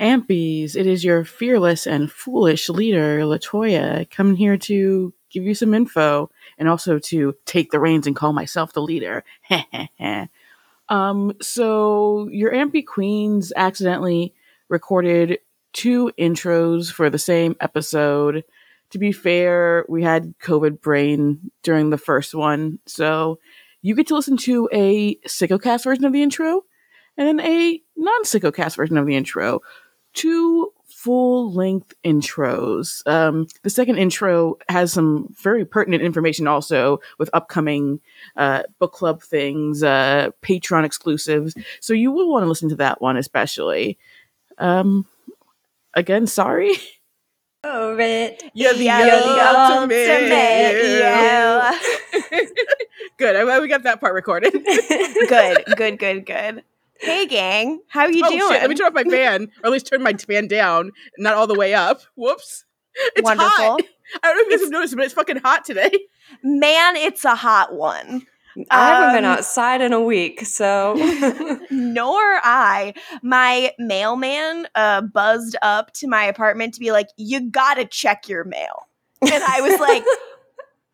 Ampies, it is your fearless and foolish leader, Latoya, coming here to give you some info and also to take the reins and call myself the leader. um, so your Ampy Queens accidentally recorded two intros for the same episode. To be fair, we had COVID brain during the first one, so you get to listen to a sickocast version of the intro and then a non sickocast version of the intro. Two full length intros. Um, the second intro has some very pertinent information also with upcoming uh, book club things, uh, Patreon exclusives. So you will want to listen to that one especially. Um, again, sorry. COVID. You're the, You're the ultimate. ultimate, good. I'm glad we got that part recorded. good, good, good, good. Hey, gang, how you oh doing? shit! Let me turn off my fan, or at least turn my fan down, not all the way up. Whoops. It's Wonderful, hot. I don't know if you guys have noticed, but it's fucking hot today. man. It's a hot one. I haven't been Um, outside in a week, so Nor I. My mailman uh, buzzed up to my apartment to be like, "You gotta check your mail," and I was like.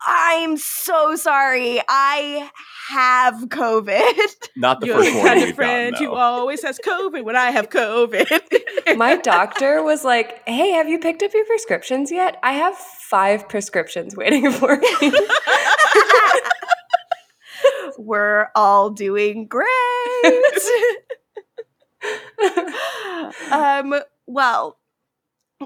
I'm so sorry. I have COVID. Not the You're first the warning kind of we've friend gotten, who always has COVID when I have COVID. my doctor was like, "Hey, have you picked up your prescriptions yet? I have five prescriptions waiting for me." We're all doing great. um, well,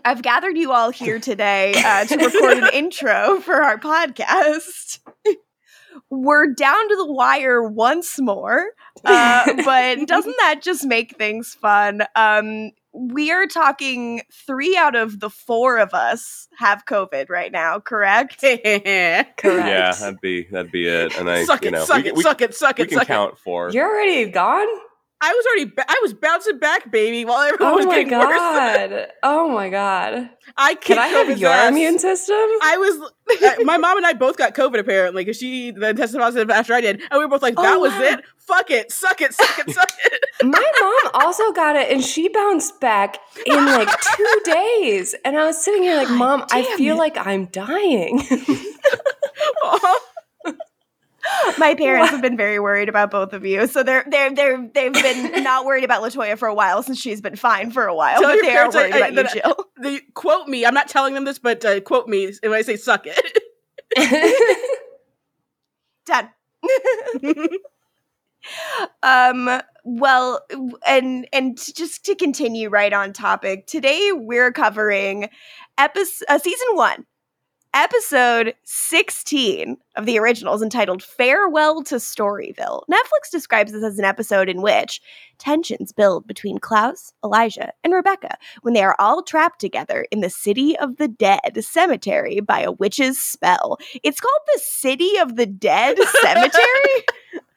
I've gathered you all here today uh, to record an intro for our podcast. We're down to the wire once more, uh, but doesn't that just make things fun? Um, we are talking three out of the four of us have COVID right now, correct? Correct. Yeah, that'd be that'd be it. And I, suck you it, know, suck we, it, we, suck it, suck we it, can suck it. We can count for. You're already gone. I was already, ba- I was bouncing back, baby, while everyone Oh was getting worse. god. Oh my god. I Can I have your ass. immune system? I was, uh, my mom and I both got COVID apparently because she then tested positive after I did, and we were both like, "That Oh, was wow. it. Fuck it, suck it, suck it, suck it." My mom also got it and she bounced back in like two days. And I was sitting here like, God Mom, I feel it." like I'm dying. My parents have been very worried about both of you, so they're they're they're they've been not worried about Latoya for a while since she's been fine for a while, Tell but they are I- worried I- about you, that I- Jill. They quote me. I'm not telling them this, but uh, quote me when I say "suck it." Done. um. Well, and and just to continue right on topic, today we're covering episode uh, season one, episode sixteen of the originals, entitled "Farewell to Storyville." Netflix describes this as an episode in which tensions build between Klaus, Elijah, and Rebekah when they are all trapped together in the City of the Dead cemetery by a witch's spell. It's called the City of the Dead Cemetery.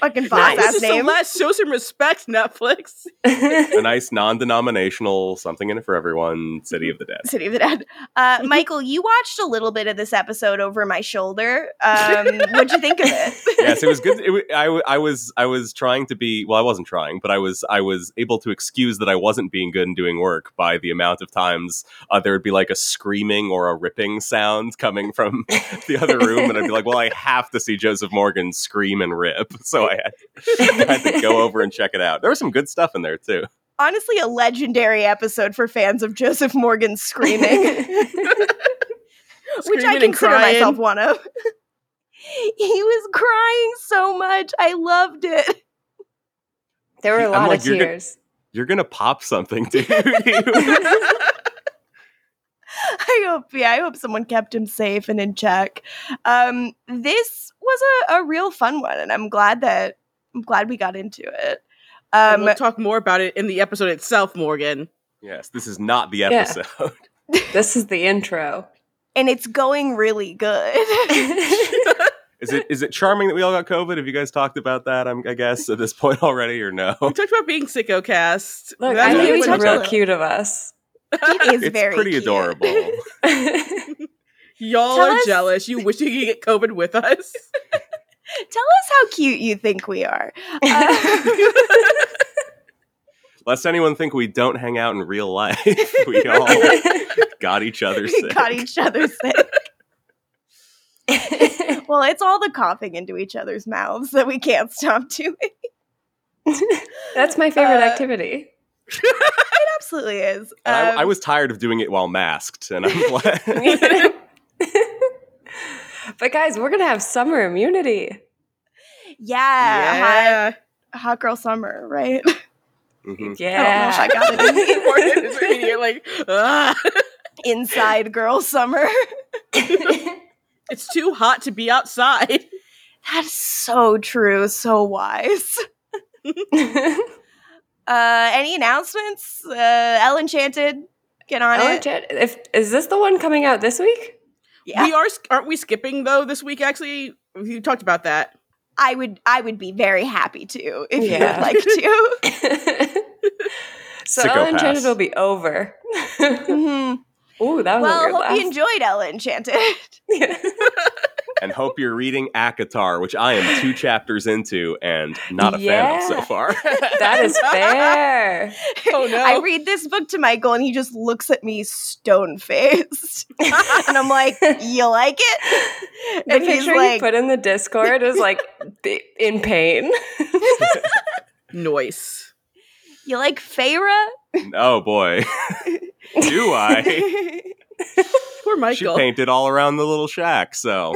Fucking boss Nice. This ass is name. so let's show some respect, Netflix. a nice non-denominational something in it for everyone. City of the Dead. City of the Dead. Uh, Michael, you watched a little bit of this episode over my shoulder. Um, what'd you think of it? yes, it was good. It, wa- I, w- I was I was trying to be well. I wasn't trying, but I was I was able to excuse that I wasn't being good and doing work by the amount of times uh, there would be like a screaming or a ripping sound coming from the other room, and I'd be like, "Well, I have to see Joseph Morgan scream and rip," so I had, I had to go over and check it out. There was some good stuff in there too. Honestly, a legendary episode for fans of Joseph Morgan screaming, which I consider crying. myself one of. he was crying so much. I loved it. there were a I'm lot like, of you're good- tears. You're gonna pop something, dude. I hope, yeah, I hope someone kept him safe and in check. Um, this was a, a real fun one, and I'm glad that I'm glad we got into it. Um, we'll talk more about it in the episode itself, Morgan. yes, this is not the Yeah. episode. This is the intro. and it's going really good. Is it is it charming that we all got COVID? Have you guys talked about that? I'm, I guess at this point already, or no? We talked about being sicko cast. Look, That's I Yeah, think we it's talked real about- cute of us. It is it's very pretty cute. adorable. Y'all Tell are us- jealous. You wish you could get COVID with us. Tell us how cute you think we are. Uh, Lest anyone think we don't hang out in real life, we all got each other sick. got each other sick. Well, it's all the coughing into each other's mouths that we can't stop doing. That's my favorite Uh, activity. It absolutely is. And I, I Um, was tired of doing it while masked, and I'm glad. but guys, we're gonna have summer immunity. yeah, Hot, hot girl summer, right? Mhm. Yeah. I got it It's when you're like, ah. Inside girl summer. it's too hot to be outside. That's so true, so wise. Uh, any announcements? Uh, Ella Enchanted, get on Oh, it. Jen, if is this the one coming out this week? Yeah, We are, aren't we skipping though this week? Actually, you talked about that. I would, I would be very happy to if you Yeah. would like to. so Sicko Ella Enchanted pass. will be over. Mhm. Ooh, that was a Well, weird hope laugh. you enjoyed Ella Enchanted. and hope you're reading ACOTAR, which I am two chapters into and not a fan of so far. that is fair. Oh no! I read this book to Michael and he just looks at me stone faced. and I'm like, You like it? The And he's picture you like, put in the Discord is like in pain. Noise. You like Feyre? oh boy. Do I? Poor Michael. She painted all around the little shack, so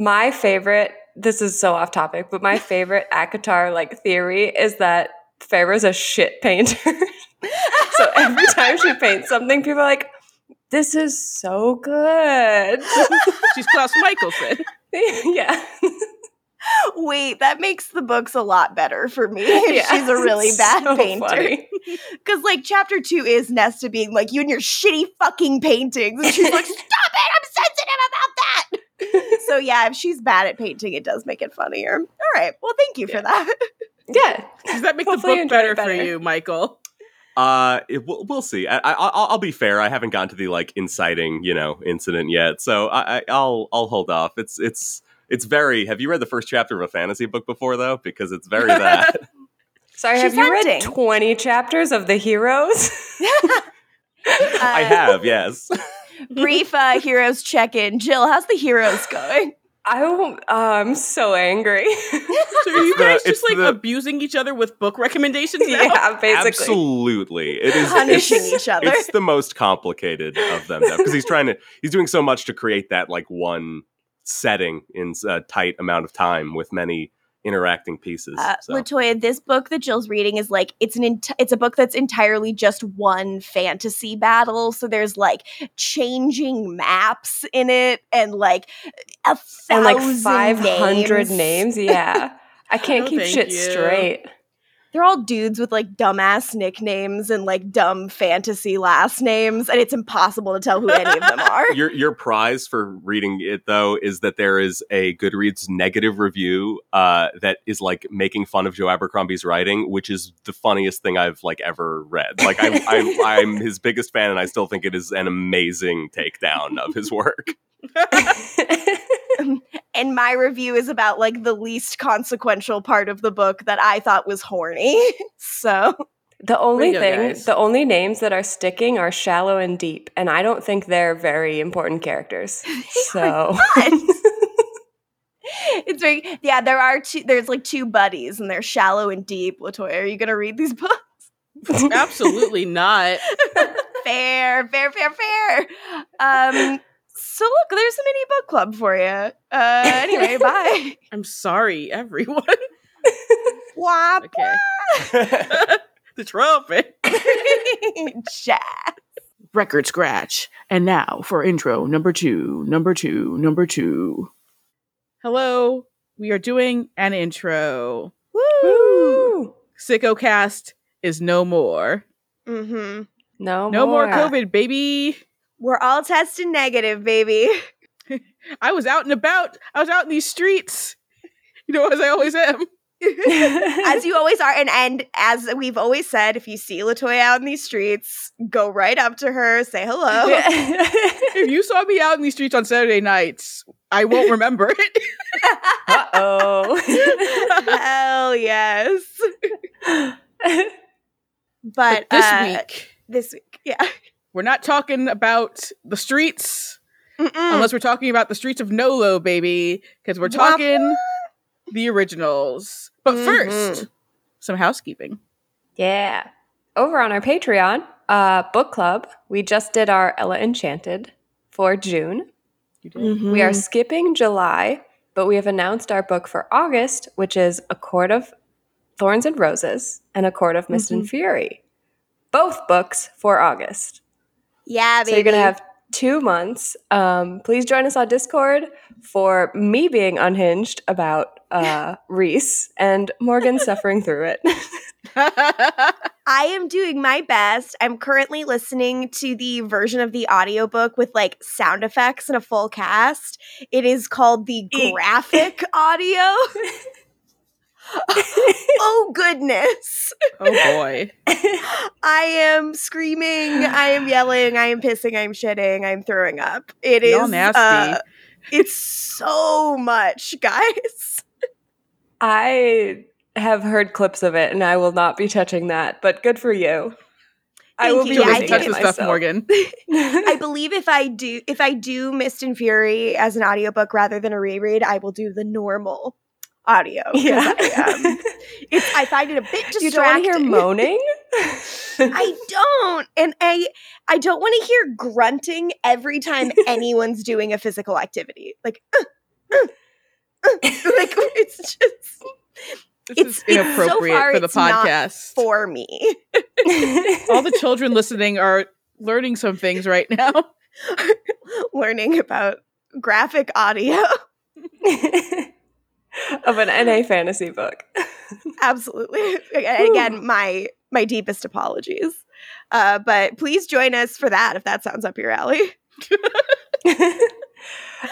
My favorite, this is so off topic, but my favorite ACOTAR like theory is that Feyre's a shit painter. so every time she paints something, people are like, this is so good. She's Klaus Mikaelson. yeah. Wait, that makes the books a lot better for me. Yeah, She's a really bad so painter. Because, like, chapter two is Nesta being like, You and your shitty fucking paintings. And she's like, Stop it! I'm sensitive about that. So, yeah, if she's bad at painting, it does make it funnier. All right. Well, thank you for that. Yeah. Does that make Hopefully the book enjoyed better, for you, Michael? uh it, we'll, we'll see. I, I I'll, I'll be fair. I haven't gotten to the like inciting, you know, incident yet. So I, I I'll I'll hold off. It's it's it's very Have you read the first chapter of a fantasy book before though? Because it's very that. Sorry, She's have you read 20 chapters of The Heroes? I Uh, have, yes. Brief uh, heroes check in. Jill, how's the heroes going? I uh, I'm so angry. So are you guys it's just like the- abusing each other with book recommendations now? yeah, basically. Absolutely, it is Punishing each other. It's the most complicated of them because he's trying to he's doing so much to create that like one setting in a tight amount of time with many interacting pieces. Uh, so. Latoya, this book that Jill's reading is like it's an ent- it's a book that's entirely just one fantasy battle. So there's like changing maps in it, and like a and like 500 names. Yeah. I can't Oh, keep thank shit you. straight. They're all dudes with like dumbass nicknames and like dumb fantasy last names, and it's impossible to tell who any of them are. your your prize for reading it though is that there is a Goodreads negative review uh, that is like making fun of Joe Abercrombie's writing, which is the funniest thing I've like ever read. Like I, I I'm his biggest fan, and I still think it is an amazing takedown of his work. and my review is about like the least consequential part of the book that I thought was horny. so the only you go, thing, guys. the only names that are sticking are shallow and deep. And I don't think they're very important characters. So. it's very yeah. There are two. There's like two buddies, and they're shallow and deep. Latoya, are you gonna read these books? Absolutely not. fair, fair, fair, fair. Um. So look, there's a mini book club for you. Uh. Anyway, bye. I'm sorry, everyone. Wop. Okay. the trumpet. Jazz. Record scratch. And now for intro number two, number two, number two. Hello. We are doing an intro. Woo! Sicko cast is no more. Mm-hmm. No, No more more COVID, baby. We're all tested negative, baby. I was out and about. I was out in these streets. You know, as I always am. as you always are, and and as we've always said, if you see Latoya out in these streets, go right up to her, say hello. If you saw me out in these streets on Saturday nights, I won't remember it. Uh oh. Hell yes. But, But this uh, week, this week, yeah. We're not talking about the streets Mm-mm. unless we're talking about the streets of NOLA, baby, because we're Womp talking the originals. But Mhm. first, some housekeeping. Yeah. Over on our Patreon, uh, book club, we just did our Ella Enchanted for June. You did. Mm-hmm. We are skipping July, but we have announced our book for August, which is A Court of Thorns and Roses and A Court of Mist and Fury. Both books for August. Yeah, baby. So you're going to have two months. Um, please join us on Discord for me being unhinged about uh, Reese and Morgan suffering through it. I am doing my best. I'm currently listening to the version of the audiobook with like sound effects and a full cast. It is called the graphic audio. oh goodness. oh boy. I am screaming, I am yelling, I am pissing, I am shitting, I am throwing up. It is Y'all nasty. uh, it's so much, guys. I have heard clips of it and I will not be touching that, but good for you. I Thank will you. be Yeah, I touch the stuff. Morgan. I believe if I do if I do Mist and Fury as an audiobook rather than a reread, I will do the normal audio. 'cause Yeah. I, um, I find it a bit distracting. you don't hear moaning? I don't, and I I don't want to hear grunting every time anyone's doing a physical activity. Like, uh, uh, uh, like it's just This It's- is it's so inappropriate far for the it's not podcast. for me. All the children listening are learning some things right now. Learning about graphic audio. Of an NA fantasy book. Absolutely. Again, again, my my deepest apologies. Uh, but please join us for that if that sounds up your alley. and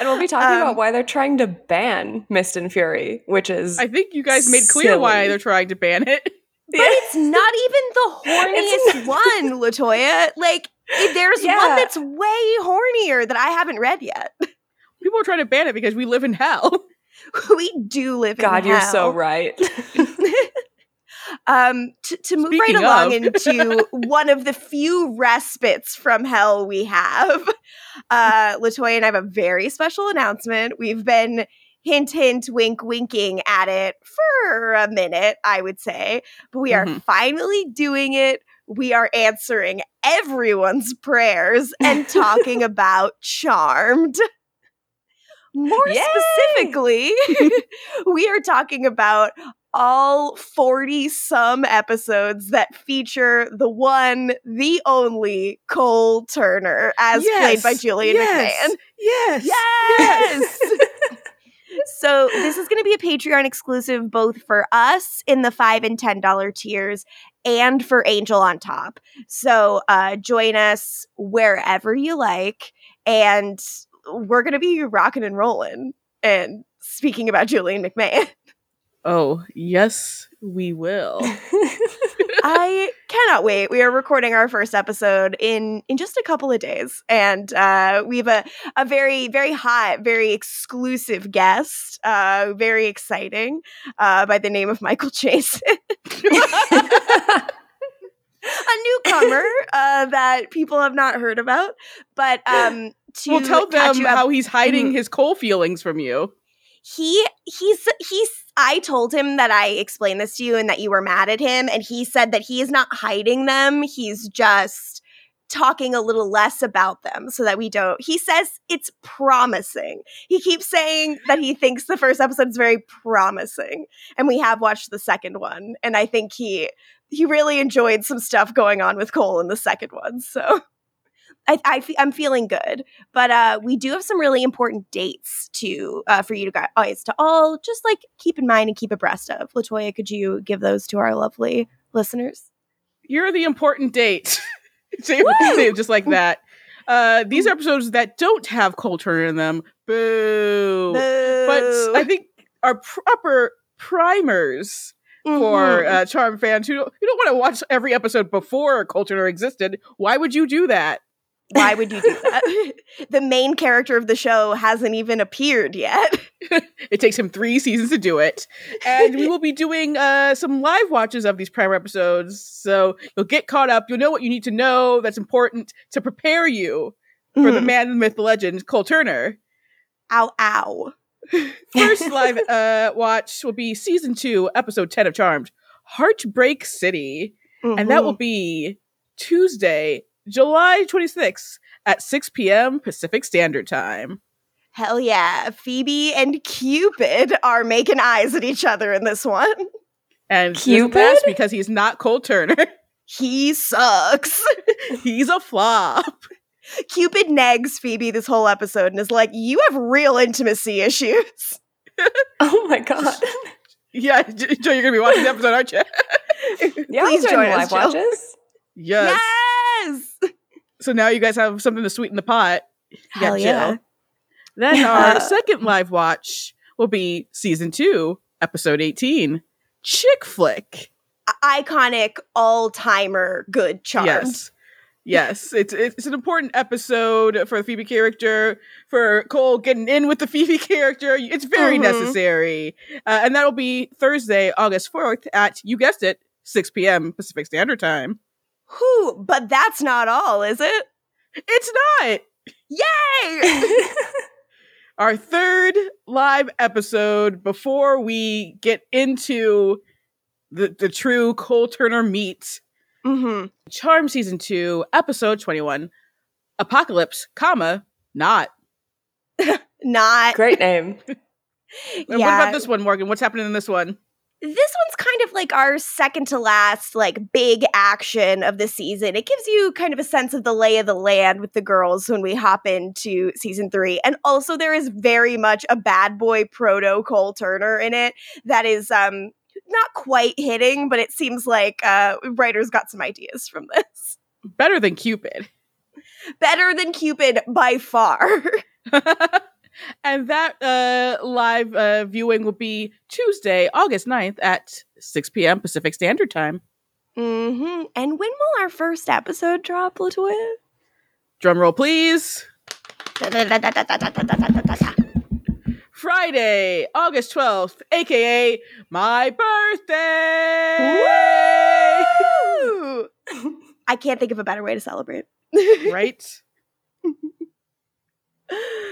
we'll be talking Um, about why they're trying to ban Mist and Fury, which is I think you guys made clear why they're trying to ban it. But it's not even the It's horniest one, Latoya. Like there's Yeah. one that's way hornier that I haven't read yet. People are trying to ban it because we live in hell. we do live in hell. God, you're so right. um to, to move right Speaking along into one of the few respites from hell we have uh latoya and i have a very special announcement we've been hint hint wink winking at it for a minute i would say but we are Mhm. finally doing it we are answering everyone's prayers and talking about charmed more Yay! specifically we are talking about all 40 some episodes that feature the one, the only Cole Turner as played by Julian yes, McMahon. Yes. Yes. so this is going to be a Patreon exclusive both for us in the 5 and $10 tiers and for Angel on top. So uh join us wherever you like and we're going to be rocking and rolling and speaking about Julian McMahon. Oh, yes, we will. I cannot wait. We are recording our first episode in in just a couple of days, and uh, we have a a very very hot, very exclusive guest. Uh, very exciting, uh, by the name of Michael Chase, a newcomer uh, that people have not heard about. But um, to we'll tell them how he's hiding Mhm. his Cole feelings from you. he he's he's I told him that I explained this to you and that you were mad at him and he said that he is not hiding them he's just talking a little less about them so that we don't he says it's promising he keeps saying that he thinks the first episode is very promising and we have watched the second one and I think he he really enjoyed some stuff going on with Cole in the second one so I, I fe- I'm feeling good but uh, we do have some really important dates to uh, for you to guys to all just like keep in mind and keep abreast of. Latoya, could you give those to our lovely listeners? You're the important date. say, say it just like that. Uh, these are episodes that don't have Turner in them. Boo. But I think are proper primers for Mhm. uh, Charm fans who don't, who don't want to watch every episode before Cole Turner existed. Why would you do that? Why would you do that? the main character of the show hasn't even appeared yet. it takes him three seasons to do it. And we will be doing uh, some live watches of these prior episodes. So you'll get caught up. You'll know what you need to know that's important to prepare you for the Mhm. man, the myth, the legend, Cole Turner. Ow, ow. First live uh, watch will be season two, episode 10 of Charmed, Heartbreak City. And that will Mhm. be Tuesday, July 26th at 6 p.m. Pacific Standard Time. Hell yeah. Phoebe and Cupid are making eyes at each other in this one. And this Cupid? because he's not Cole Turner. He sucks. he's a flop. Cupid nags Phoebe this whole episode and is like, You have real intimacy issues. Oh my god. Yeah, J- Joe, you're gonna be watching the episode, aren't you? Yeah, Please I'm join doing us, live Jill. watches. Yes. Yes. So now you guys have something to sweeten the pot. Hell yeah. Jill. Then our second live watch will be season two, episode 18, Chick Flick. Iconic all timer good charm. Yes. Yes, it's it's an important episode for the Phoebe character, for Cole getting in with the Phoebe character. It's very Mhm. necessary, uh, and that'll be Thursday, August fourth at you guessed it, six p.m. Pacific Standard Time. Whew, but that's not all, is it? It's not Yay! our third live episode before we get into the the true Cole Turner meet hmm Charm season two, episode twenty one, Apocalypse, comma not. Not. Great name. Yeah. What about this one, Morgan? What's happening in this one? This one's kind of like our second to last like big action of the season. It gives you kind of a sense of the lay of the land with the girls when we hop into season three. And also there is very much a bad boy proto cole turner in it that is um not quite hitting but it seems like uh writers got some ideas from this. Better than Cupid. better than cupid by far and that uh, live uh, viewing will be Tuesday, August 9th at 6 p.m. Pacific Standard Time. hmm and when will our first episode drop latoya Drum roll, please. Friday, August 12th, aka my birthday. Woo! I can't think of a better way to celebrate. right?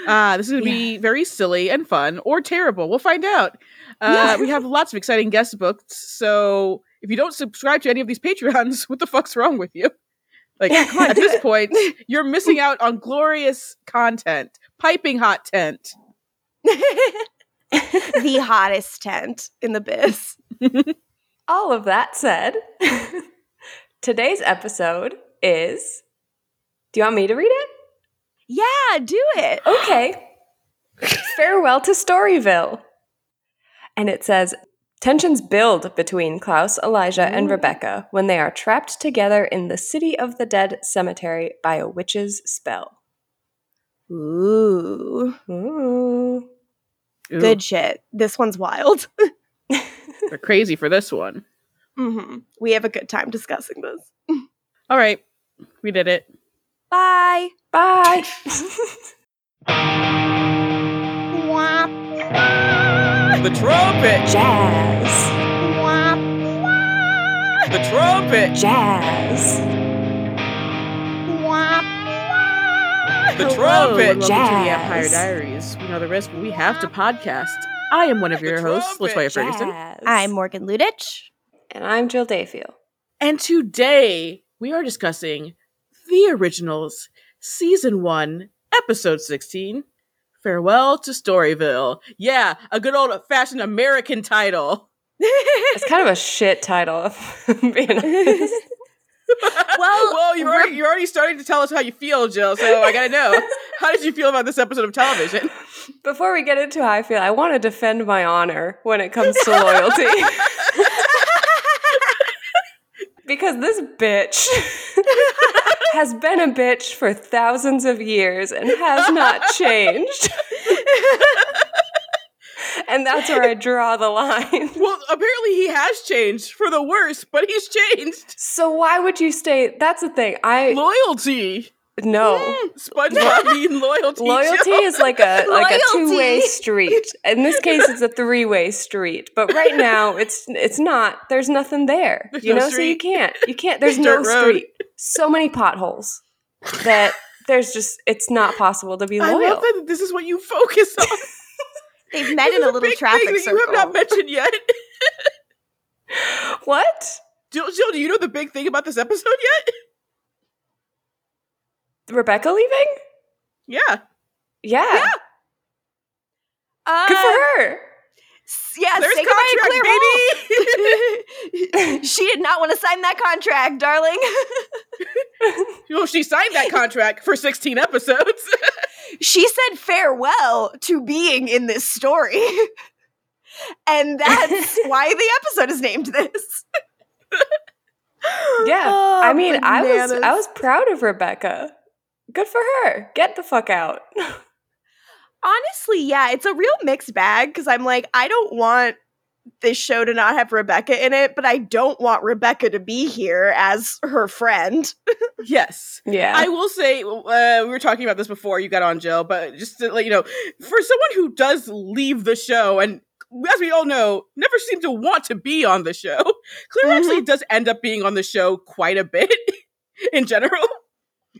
Uh, this is going to be very silly and fun or terrible. We'll find out. Uh, Yeah. We have lots of exciting guest books. So if you don't subscribe to any of these Patreons, what the fuck's wrong with you? Like, on, at this point, you're missing out on glorious content. Piping hot tent. the hottest tent in the biz. All of that said, today's episode is. Do you want me to read it? Yeah, do it. Okay. Farewell to Storyville. And it says Tensions build between Klaus, Elijah, and Rebekah when they are trapped together in the City of the Dead cemetery by a witch's spell. Ooh, Ooh. Ooh, good shit. This one's wild. They're crazy for this one. hmm We have a good time discussing this. All right. We did it. Bye. Bye. The trumpet. Jazz. The trumpet. Jazz. The Hello, trumpet. and Welcome to the Jazz. AMPire Diaries. We know the risk, but we have to podcast. I am one of The your hosts, trumpet. Latoya Ferguson. Jazz. I'm Morgan Lutich. And I'm Jill Defiel. And today we are discussing the originals, season one, episode 16. Farewell to Storyville. Yeah, a good old fashioned American title. It's kind of a shit title, if I'm being honest. Well, well, you're already, you're already starting to tell us how you feel, Jill. So I gotta know. how did you feel about this episode of television? Before we get into how I feel, I want to defend my honor when it comes to loyalty. because this bitch has been a bitch for thousands of years and has not changed. and that's where I draw the line. Well, apparently he has changed for the worse, but he's changed. So why would you stay? That's the thing. I Loyalty. No. Hmm, SpongeBob being loyalty. Loyalty Joe. is like a like a two-way street. In this case it's a three-way street. But right now it's it's not. There's nothing there. There's you no know, so you can't. You can't there's It's no street. So many potholes that there's just it's not possible to be I loyal. love that this is what you focus on. They've met This in a little big traffic thing that circle. you have not mentioned yet. What? Jill, Jill, do you know the big thing about this episode yet? Rebekah leaving? Yeah. Yeah. Uh, Good for her. S- Yeah, There's say goodbye contract, Claire Holt. she did not want to sign that contract, darling. Well, she signed that contract for 16 episodes. she said farewell to being in this story. and that's why the episode is named this. Yeah. Oh, I mean, I was I was proud of Rebekah. Good for her. Get the fuck out. Honestly, yeah, it's a real mixed bag because I'm like, I don't want this show to not have Rebekah in it, but I don't want Rebekah to be here as her friend. yes. Yeah. I will say, uh, we were talking about this before you got on, Jill, but just to let you know, for someone who does leave the show, and as we all know, never seem to want to be on the show, Claire actually does end up being on the show quite a bit in general.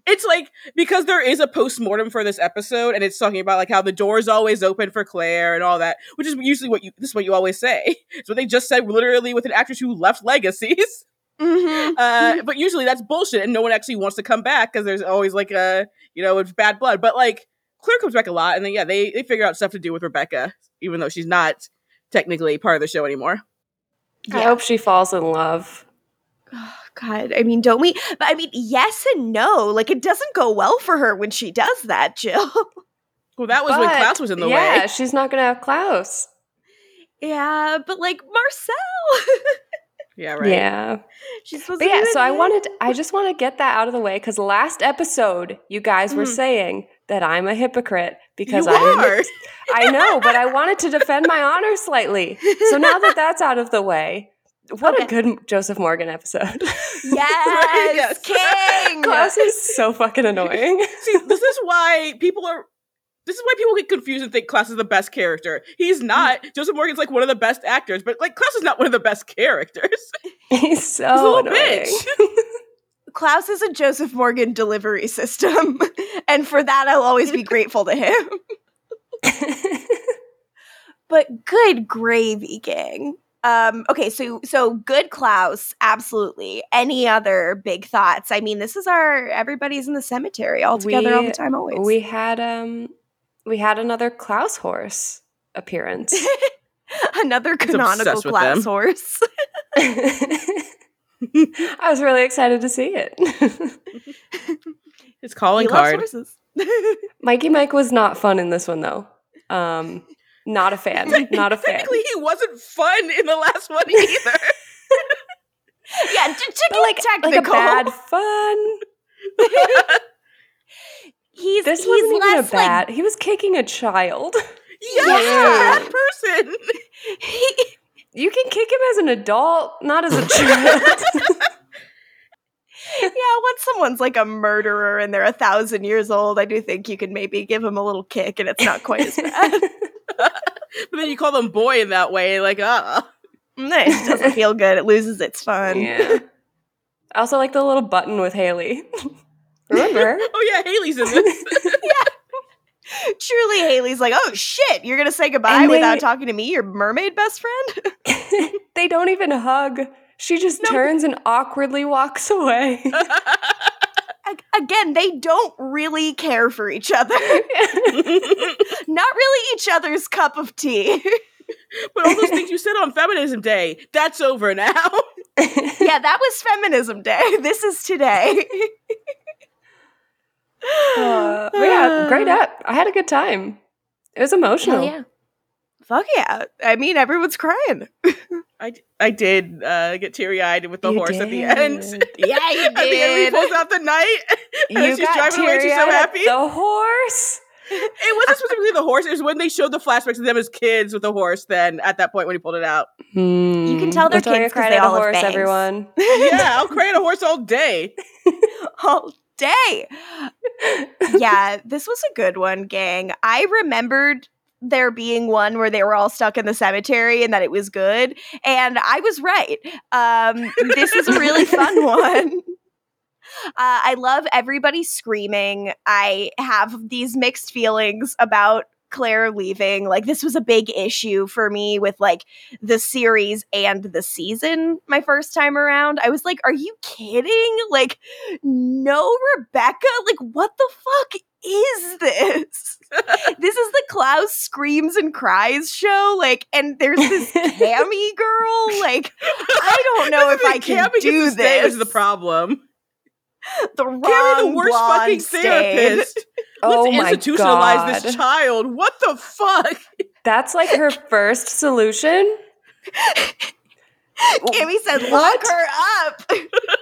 It's like because there is a post mortem for this episode, and it's talking about like how the door is always open for Claire and all that, which is usually what you this is what you always say. It's what they just said literally with an actress who left legacies. Mm-hmm. Uh, but usually that's bullshit, and no one actually wants to come back because there's always like a you know it's bad blood. But like Claire comes back a lot, and then yeah, they they figure out stuff to do with Rebekah, even though she's not technically part of the show anymore. I hope she falls in love. God, I mean, don't we? But I mean, yes and no. Like, it doesn't go well for her when she does that, Jill. Well, that was when Klaus was in the yeah, way. Yeah, she's not gonna have Klaus. yeah, but like Marcel, Yeah, right. Yeah. she's supposed But to. be yeah, so I wanted I just want to get that out of the way because last episode you guys were Mhm. saying that I'm a hypocrite because you I'm are. I know, but I wanted to defend my honor slightly. So now that that's out of the way, what a good Joseph Morgan episode. yes, Yes. king. Klaus is so fucking annoying. See, this is why people are. This is why people get confused and think Klaus is the best character. He's not. Mm. Joseph Morgan's like one of the best actors, but like Klaus is not one of the best characters. He's so He's a little annoying. bitch. Klaus is a Joseph Morgan delivery system, and for that, I'll always be grateful to him. But good gravy, gang. Um, okay, so so good Klaus, absolutely. Any other big thoughts? I mean, this is our everybody's in the cemetery all together all the time, always. we had um we had another Klaus horse appearance. Another canonical with Klaus them. horse. I was really excited to see it. His calling He loves card. horses. Mikey Mike was not fun in this one though. Um not a fan. Not a fan. Technically, he wasn't fun in the last one either. yeah, to, to But like, like a technical, bad fun. he's This he's wasn't even a less like he was kicking a child. yes, Yeah. that person. he, You can kick him as an adult, not as a child. yeah, once someone's like a murderer and they're a thousand years old, I do think you can maybe give him a little kick and it's not quite as bad. But then you call them boy in that way, like ah. it doesn't feel good. It loses its fun. yeah. I also like the little button with Hayley. Remember? Oh yeah, Hayley's in this. Yeah. Truly, Hayley's like, oh shit, you're gonna say goodbye they- without talking to me, your mermaid best friend? they don't even hug. She just No. turns and awkwardly walks away. A- Again, they don't really care for each other. Not really each other's cup of tea. but all those things you said on Feminism Day, that's over now. yeah, that was feminism day. This is today. Uh, but yeah, great up. I had a good time. It was emotional. Hell yeah. Fuck yeah. I mean, everyone's crying. I, I did uh, get teary eyed with the You horse at the end. Yeah, you At the end, he pulls out the knight. You and she's got driving away. She's so teary-eyed happy. The horse. It wasn't specifically the horse. It was when they showed the flashbacks of them as kids with the horse. Then at that point when he pulled it out, You can tell they're Latoya kids 'cause cried they at a all have horse, bangs. everyone. yeah, I'll cry at a horse all day. all day. yeah, this was a good one, gang. I remembered there being one where they were all stuck in the cemetery and that it was good, and I was right. Um, this is a really fun one. Uh, I love everybody screaming. I have these mixed feelings about Claire leaving. Like, this was a big issue for me with like the series and the season my first time around. I was like, are you kidding? Like, no Rebekah? Like, what the fuck is this? this is the Klaus screams and cries show. Like, and there's this Cami girl. Like, I don't know if I can Cami do gets to this. is the problem. the wrong Cami, the worst blonde fucking therapist. oh Let's my institutionalize god. this child. What the fuck? That's like her first solution. Cami said, "Lock What? her up."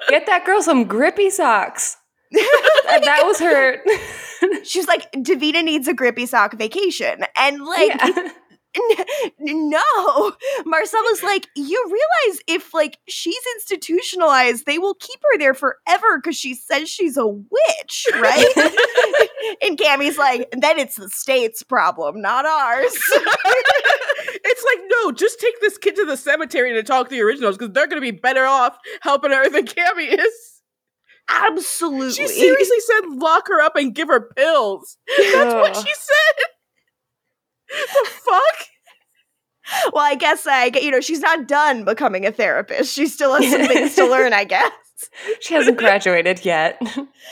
Get that girl some grippy socks. That that was her. She was like, Davina needs a grippy sock vacation. And like, Yeah. n- no. Marcella's like, you realize if like she's institutionalized, they will keep her there forever because she says she's a witch, right? and Cami's like, then it's the state's problem, not ours. it's like, no, just take this kid to the cemetery to talk to the originals because they're going to be better off helping her than Cami is. Absolutely. She seriously said lock her up and give her pills. That's what she said. the fuck? well, I guess I get, you know, she's not done becoming a therapist. She still has some things to learn, I guess. She hasn't graduated yet.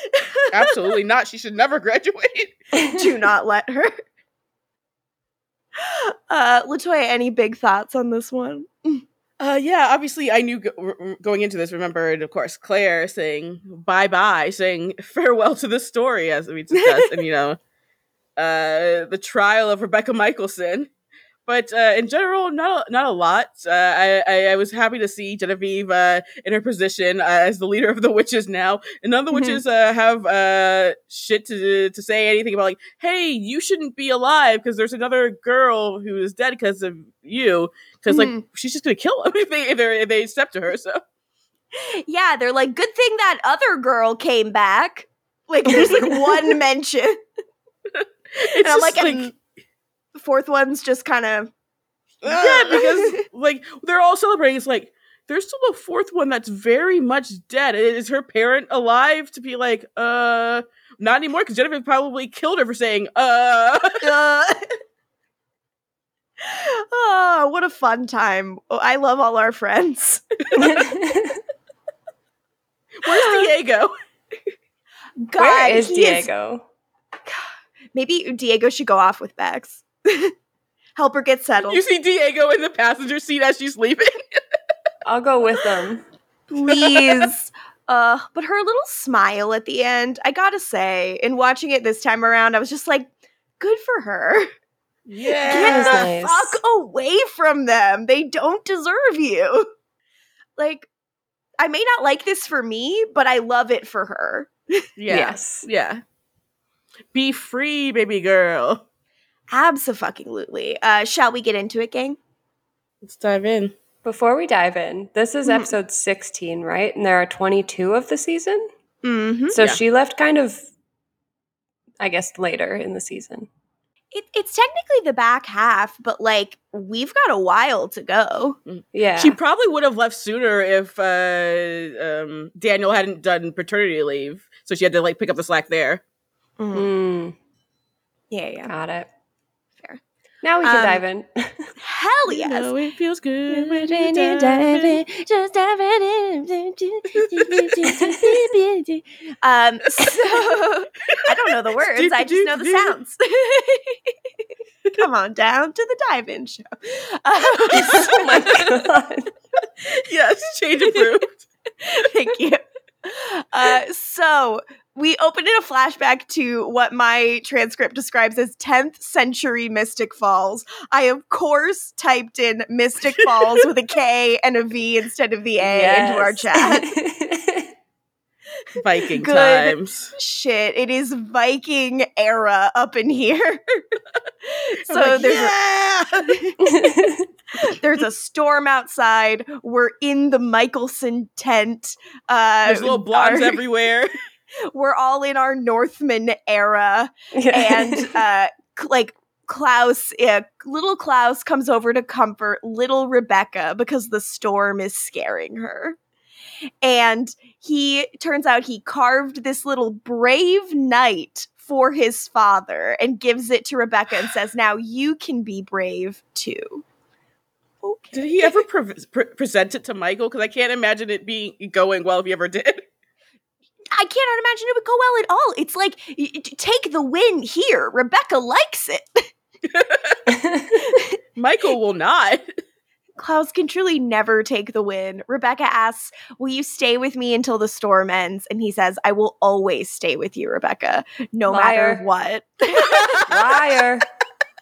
Absolutely not. She should never graduate. Do not let her. Uh, Latoya, any big thoughts on this one? Uh, yeah, obviously, I knew go- going into this. Remembered, of course, Claire saying bye bye, saying farewell to the story, as we discussed, and you know, uh, the trial of Rebekah Mikaelson. But uh, in general, not a, not a lot. Uh, I, I I was happy to see Genevieve uh, in her position uh, as the leader of the witches now, and none of the Mhm. witches uh, have uh, shit to to say anything about like, hey, you shouldn't be alive because there's another girl who is dead because of you because like Mhm. she's just gonna kill them if they if, if they step to her. So Yeah, they're like, good thing that other girl came back. Like, there's like one mention. it's And I'm like, like, and the fourth one's just kind of. yeah, because like they're all celebrating. It's like there's still a fourth one that's very much dead. Is her parent alive to be like, uh, not anymore? Because Genevieve probably killed her for saying, uh. Uh, oh, what a fun time. Oh, I love all our friends. Where's Diego? God, Where is he Diego? maybe Diego should go off with Bex. Help her get settled. You see Diego in the passenger seat as she's leaving. I'll go with them. please. uh, but her little smile at the end, I gotta say, in watching it this time around, I was just like, good for her. Yeah. Get the nice. fuck away from them. They don't deserve you. Like, I may not like this for me, but I love it for her. Yeah. Yes. Yeah. Be free, baby girl. Absolutely. Uh, shall we get into it, gang? Let's dive in. Before we dive in, this is Mhm. episode 16, right? And there are 22 of the season. Mm-hmm. So Yeah. she left kind of, I guess, later in the season. It, it's technically the back half, but like we've got a while to go. Yeah. She probably would have left sooner if uh, um, Daniel hadn't done paternity leave, so she had to like pick up the slack there. Mhm. Mm, Yeah, yeah. got it. Now we can Um, dive in. Hell You yes. know it feels good when you dive in. Just dive in. um, so I don't know the words. I just know the sounds. Come on down to the dive-in show. oh my god. Yes, change approved. Thank you. Uh, so we opened in a flashback to what my transcript describes as 10th century Mystic Falls. I, of course, typed in Mystic Falls with a K and a V instead of the A into our chat. Viking Good. times. Shit, it is Viking era up in here. so like, there's yeah! a there's a storm outside. We're in the Mikaelson tent. Uh, There's little blobs our- everywhere. We're all in our Northman era, and uh, c- like Klaus, uh, little Klaus comes over to comfort little Rebekah because the storm is scaring her. And he turns out he carved this little brave knight for his father and gives it to Rebekah and says, Now you can be brave too. Okay. Did he ever pre- pre- present it to Michael? Because I can't imagine it being going well if he ever did. I cannot imagine it would go well at all. It's like, y- y- take the win here. Rebekah likes it. Mikael will not. Klaus can truly never take the win. Rebekah asks, Will you stay with me until the storm ends? And he says, I will always stay with you, Rebekah, no matter what. Liar.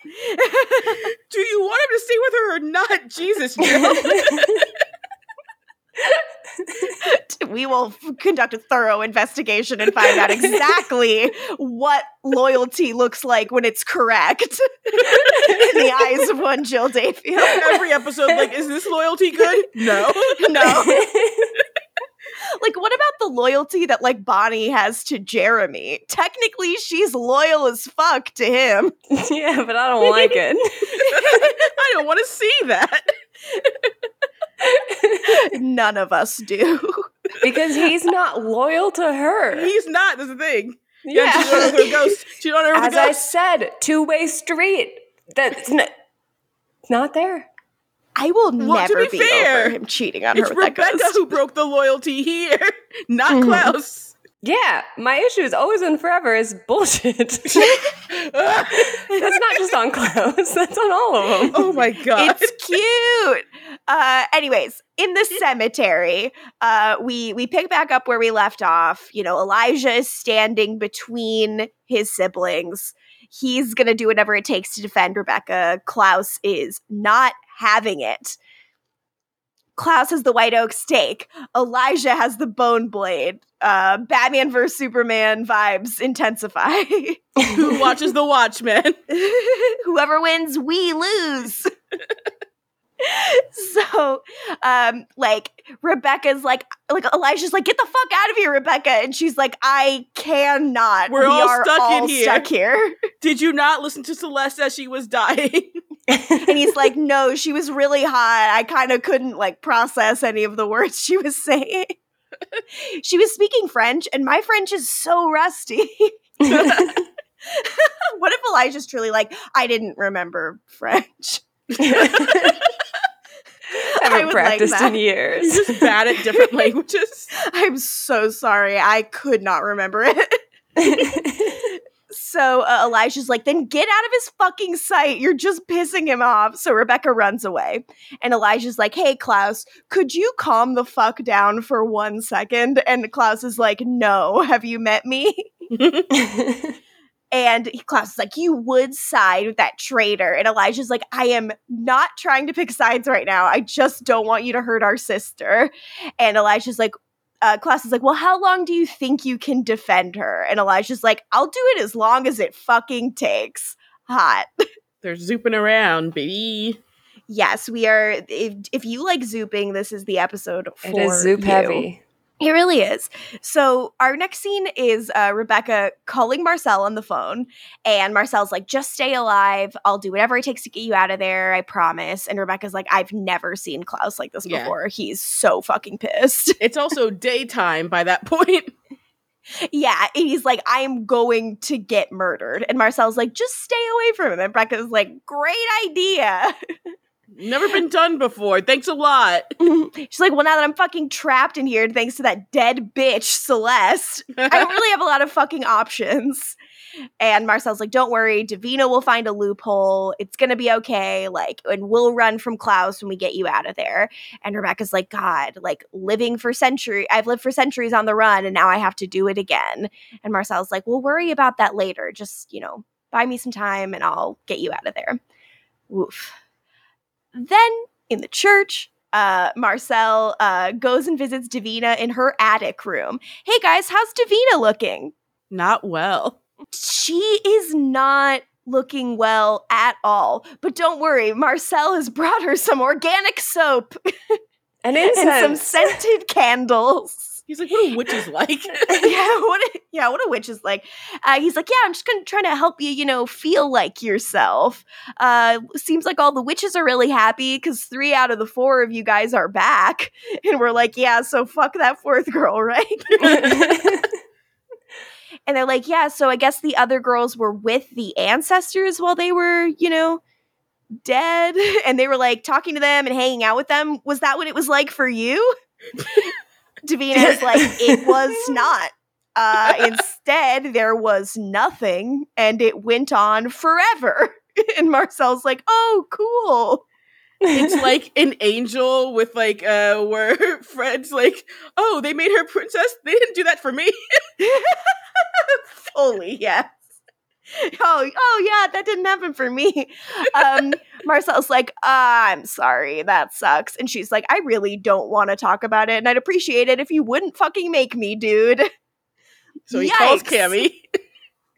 Do you want him to stay with her or not? Jesus, Jill. we will f- conduct a thorough investigation and find out exactly what loyalty looks like when it's correct in the eyes of one Jill Defiel. Every episode, like, is this loyalty good? No. No. like, what about the loyalty that, like, Bonnie has to Jeremy? Technically, she's loyal as fuck to him. yeah, but I don't like it. I don't want to see that. None of us do. because he's not loyal to her. He's not. That's the thing. yeah. Yeah, she's on her ghost. She's on her As I ghost. said, two way street. That's n- not there. I will Well, to never be be, fair, over him cheating on It's her with that Rebekah ghost. who broke the loyalty here, not. Mm-hmm. Klaus. Yeah, my issue is always and forever is bullshit. That's not just on Klaus. That's on all of them. oh my god. it's cute. Uh, anyways, in the cemetery, uh, we we pick back up where we left off. You know, Elijah is standing between his siblings. He's gonna do whatever it takes to defend Rebekah. Klaus is not having it. Klaus has the white oak stake. Elijah has the bone blade. Uh, Batman vs Superman vibes intensify. Who watches the Watchmen? Whoever wins, we lose. so, um, like Rebekah's like, like Elijah's like, get the fuck out of here, Rebekah, and she's like, I cannot. We're we all are stuck in here." Stuck here. Did you not listen to Celeste as she was dying? and he's like, no, she was really hot. I kind of couldn't like process any of the words she was saying. she was speaking French, and my French is so rusty. what if Elijah's truly like, I didn't remember French? I haven't would practiced that. in years. You're just bad at different languages. I'm so sorry. I could not remember it. so uh, Elijah's like, then get out of his fucking sight. You're just pissing him off. So Rebekah runs away. And Elijah's like, hey, Klaus, could you calm the fuck down for one second? And Klaus is like, no. Have you met me? And he- Klaus is like, You would side with that traitor. And Elijah's like, I am not trying to pick sides right now. I just don't want you to hurt our sister. And Elijah's like, uh, Klaus is like, Well, how long do you think you can defend her? And Elijah's like, I'll do it as long as it fucking takes. Hot. They're zooping around, baby. Yes, we are. If, if you like zooping, this is the episode for it is Zoop you. heavy. It really is. So our next scene is uh, Rebekah calling Marcel on the phone, and Marcel's like, "Just stay alive. I'll do whatever it takes to get you out of there. I promise." And Rebekah's like, "I've never seen Klaus like this Yeah. before. He's so fucking pissed." It's also daytime by that point. yeah, he's like, "I'm going to get murdered." And Marcel's like, "Just stay away from him." And Rebekah's like, "Great idea." Never been done before. Thanks a lot. She's like, "Well, now that I'm fucking trapped in here, thanks to that dead bitch Celeste." I don't really have a lot of fucking options. And Marcel's like, don't worry, Davina will find a loophole. It's gonna be okay. Like, and we'll run from Klaus when we get you out of there. And Rebekah's like, God, like living for century, I've lived for centuries on the run, and now I have to do it again. And Marcel's like, we'll worry about that later. Just, you know, buy me some time and I'll get you out of there. Woof. Then in the church, uh, Marcel uh, goes and visits Davina in her attic room. Hey guys, how's Davina looking? Not well. She is not looking well at all. But don't worry, Marcel has brought her some organic soap And and some scented candles. He's like, what a witch is like. yeah, what a, yeah, what a witch is like. Uh, he's like, yeah, I'm just gonna try to help you, you know, feel like yourself. Uh, seems like all the witches are really happy because three out of the four of you guys are back, and we're like, yeah, so fuck that fourth girl, right? and they're like, yeah, so I guess the other girls were with the ancestors while they were, you know, dead, and they were like talking to them and hanging out with them. Was that what it was like for you? Davina is like, it was not. Uh, instead, there was nothing, and it went on forever. And Marcel's like, oh, cool. it's like an angel with like uh where Fred's like, oh, they made her princess. They didn't do that for me. Fully, yes. Oh, oh yeah, that didn't happen for me. Um, Marcel's like, uh, I'm sorry, that sucks. And she's like, I really don't want to talk about it, and I'd appreciate it if you wouldn't fucking make me, dude. So he calls Yikes. Cami.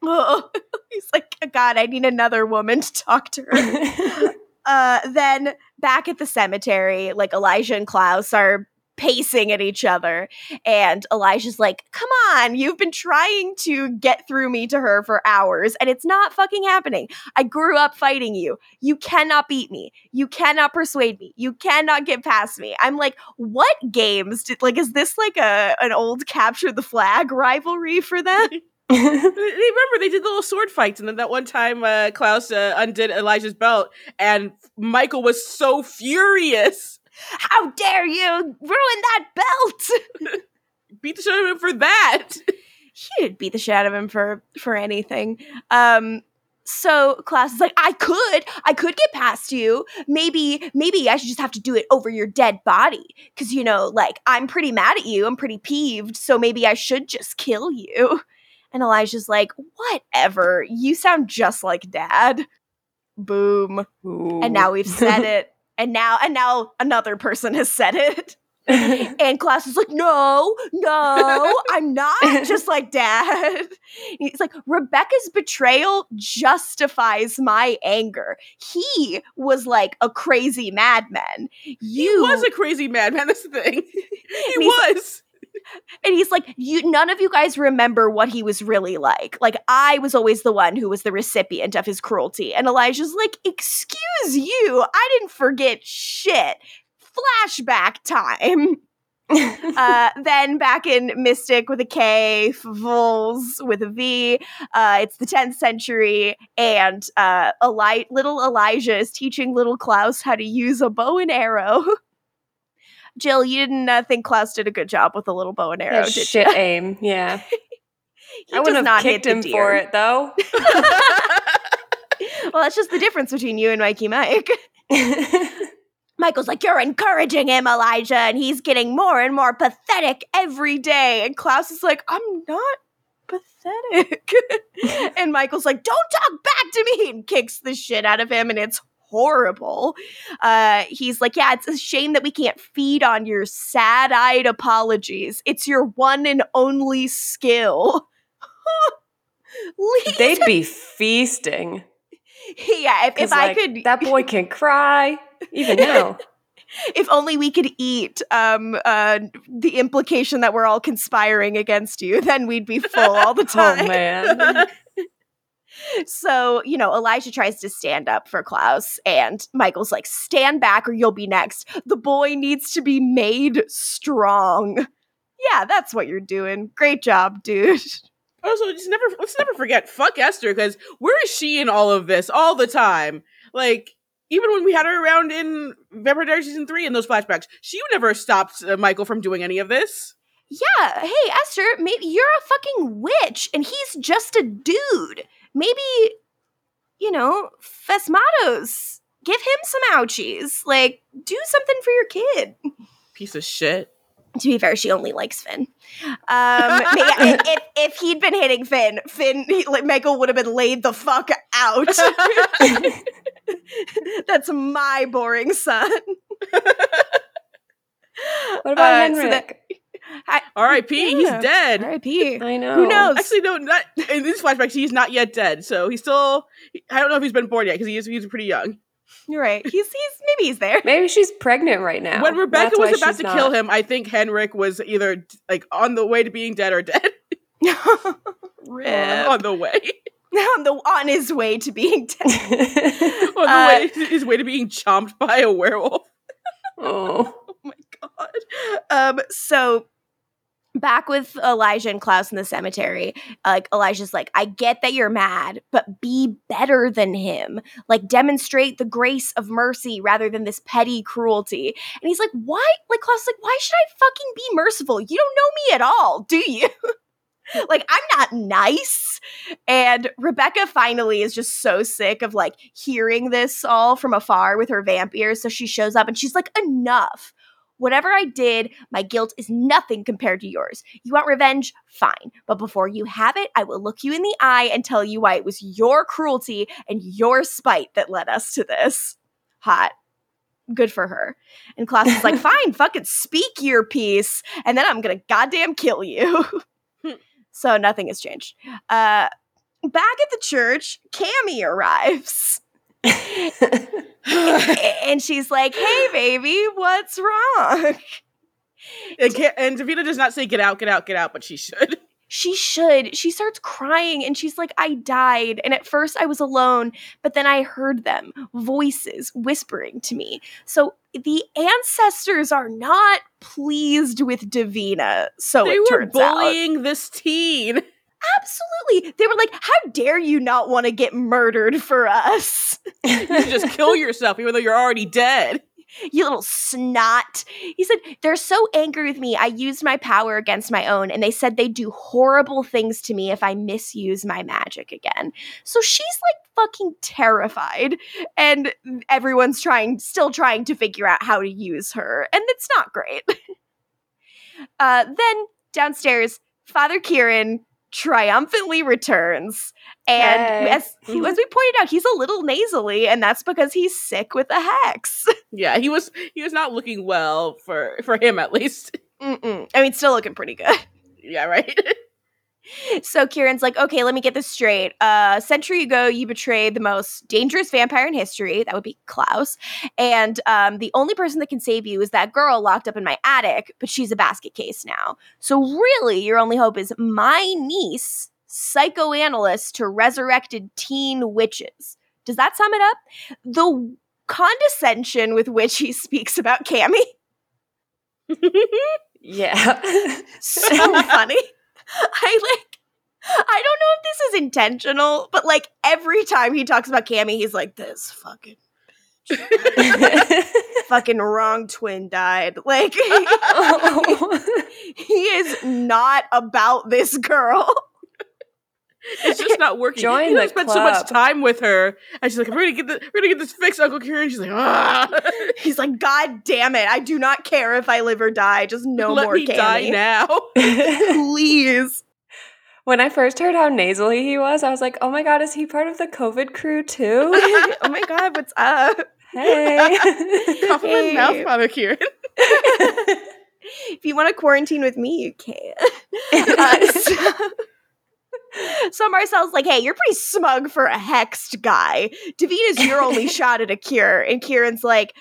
Oh, he's like, God, I need another woman to talk to her. uh, then back at the cemetery, like Elijah and Klaus are pacing at each other, and Elijah's like, "Come on, you've been trying to get through me to her for hours, and it's not fucking happening. I grew up fighting you. You cannot beat me. You cannot persuade me. You cannot get past me." I'm like, "What games did like? Is this like a an old capture the flag rivalry for them?" They- Remember, they did the little sword fights, and then that one time uh, Klaus uh, undid Elijah's belt, and Mikael was so furious. How dare you ruin that belt? Beat the shit out of him for that. he didn't beat the shit out of him for for anything. Um so Klaus is like, I could, I could get past you. Maybe, maybe I should just have to do it over your dead body. Cause you know, like I'm pretty mad at you. I'm pretty peeved. So maybe I should just kill you. And Elijah's like, whatever. You sound just like dad. Boom. And now we've said it. And now, and now another person has said it. And Klaus is like, no, no, I'm not just like dad. He's like, Rebecca's betrayal justifies my anger. He was like a crazy madman. You He was a crazy madman. That's the thing. He was. And he's like, you none of you guys remember what he was really like. Like I was always the one who was the recipient of his cruelty. And Elijah's like, excuse you, I didn't forget shit. Flashback time. uh, then back in Mystic with a K, Vols with a V. Uh, it's the 10th century, and uh, Eli- little Elijah is teaching little Klaus how to use a bow and arrow. Jill, you didn't uh, think Klaus did a good job with the little bow and arrow, did shit you? aim. Yeah. I does have not kicked hit him for it though. well, that's just the difference between you and Mikey Mike. Mikael's like, You're encouraging him, Elijah, and he's getting more and more pathetic every day. And Klaus is like, I'm not pathetic. and Mikael's like, Don't talk back to me, and kicks the shit out of him, and it's horrible. Uh, he's like, Yeah, it's a shame that we can't feed on your sad eyed apologies. It's your one and only skill. They'd be feasting. yeah, if, if I could that boy can cry even now. if only we could eat um uh the implication that we're all conspiring against you then we'd be full all the oh time man. So you know elijah tries to stand up for klaus and mikael's like stand back or you'll be next. The boy needs to be made strong. Yeah that's what you're doing. Great job dude. Also, just never let's never forget fuck Esther because where is she in all of this all the time? Like even when we had her around in Vampire Diaries season three in those flashbacks, she never stopped uh, Mikael from doing any of this. yeah hey esther maybe you're a fucking witch and he's just a dude maybe you know Phasmatos give him some ouchies like do something for your kid Piece of shit. to be fair, she only likes Finn. Um, but yeah, if, if, if he'd been hitting Finn, Finn, he, like, Mikael would have been laid the fuck out. That's my boring son. What about Uh, so Henrik? R.I.P. Yeah. He's dead. R.I.P. I know. Who knows? Actually, no, not in these flashbacks. He's not yet dead, so he's still. I don't know if he's been born yet because he is. He's pretty young. You're right. He's he's maybe he's there. Maybe she's pregnant right now. when Rebecca That's was about to not. kill him, I think Henrik was either like on the way to being dead or dead. Rip. on the way. on the on his way to being dead. On the Uh, way his way to being chomped by a werewolf. oh. Oh my god. Um so back with Elijah and Klaus in the cemetery, like Elijah's like, I get that you're mad, but be better than him. Like demonstrate the grace of mercy rather than this petty cruelty. And he's like, Why? Like Klaus is like, why should I fucking be merciful? You don't know me at all, do you? like I'm not nice. And Rebekah finally is just so sick of like hearing this all from afar with her vamp ears. So she shows up and she's like, enough. Whatever I did, my guilt is nothing compared to yours. You want revenge? Fine. But before you have it, I will look you in the eye and tell you why it was your cruelty and your spite that led us to this. Hot. Good for her. And Klaus is like, fine, fucking speak your piece, and then I'm gonna goddamn kill you. so nothing has changed. Uh, back at the church, Cami arrives. And she's like, "Hey, baby, what's wrong?" And, and Davina does not say get out, get out, get out, but she should. She should. She starts crying and she's like, "I died, and at first I was alone, but then I heard them, voices whispering to me." So the ancestors are not pleased with Davina. So they it were turns out. bullying this teen. Absolutely, they were like, "How dare you not want to get murdered for us?" You just kill yourself, even though you're already dead. you little snot. He said, They're so angry with me. I used my power against my own, and they said they'd do horrible things to me if I misuse my magic again. So she's like fucking terrified, and everyone's trying, still trying to figure out how to use her, and it's not great. uh, then downstairs, Father Kieran triumphantly returns. And Yay. as, mm-hmm. as we pointed out, he's a little nasally, and that's because he's sick with a hex. Yeah, he was he was not looking well for for him at least. Mm-mm. I mean, still looking pretty good. Yeah, right. So Kieran's like, okay, let me get this straight. Uh, a century ago, you betrayed the most dangerous vampire in history. That would be Klaus. And um, the only person that can save you is that girl locked up in my attic, but she's a basket case now. So really, your only hope is my niece, psychoanalyst to resurrected teen witches. Does that sum it up? The condescension with which he speaks about Cami, Yeah. so funny. I like I don't know if this is intentional, but like every time he talks about Cami, he's like, this fucking fucking wrong twin died. Like he is not about this girl. It's just not working. Join he the spent so much time with her, and she's like, "We're gonna get the, we're gonna get this fixed, Uncle Kieran." She's like, "Ah, He's like, God damn it. I do not care if I live or die. Just no let more me die now." Please. when I first heard how nasally he was, I was like, oh my god, is he part of the COVID crew too? oh my god, what's up? hey. Cough in my Hey. mouth, Father Kieran. if you want to quarantine with me, you can. Uh, so, so Marcel's like, hey, you're pretty smug for a hexed guy. Davina's your only shot at a cure. And Kieran's like,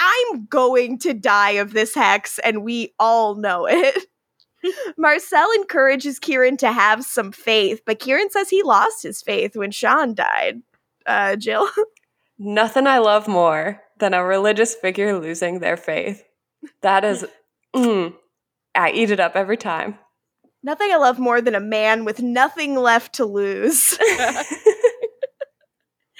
I'm going to die of this hex, and we all know it. Marcel encourages Kieran to have some faith, but Kieran says he lost his faith when Sean died. Uh, Jill? Nothing I love more than a religious figure losing their faith. That is, mm, I eat it up every time. Nothing I love more than a man with nothing left to lose.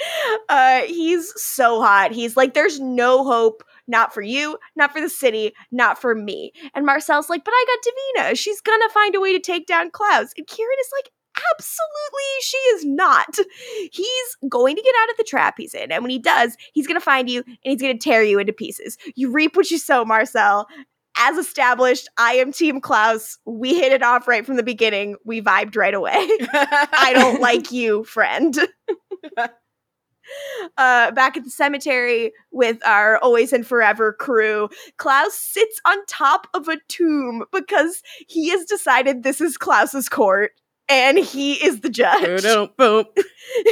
uh, he's so hot. He's like, there's no hope, not for you, not for the city, not for me. And Marcel's like, but I got Davina. She's gonna find a way to take down Klaus. And Kieran is like, absolutely, she is not. He's going to get out of the trap he's in. And when he does, he's gonna find you and he's gonna tear you into pieces. You reap what you sow, Marcel. As established, I am Team Klaus. We hit it off right from the beginning. We vibed right away. I don't like you, friend. uh, back at the cemetery with our Always and Forever crew, Klaus sits on top of a tomb because he has decided this is Klaus's court and he is the judge. Boom, boom,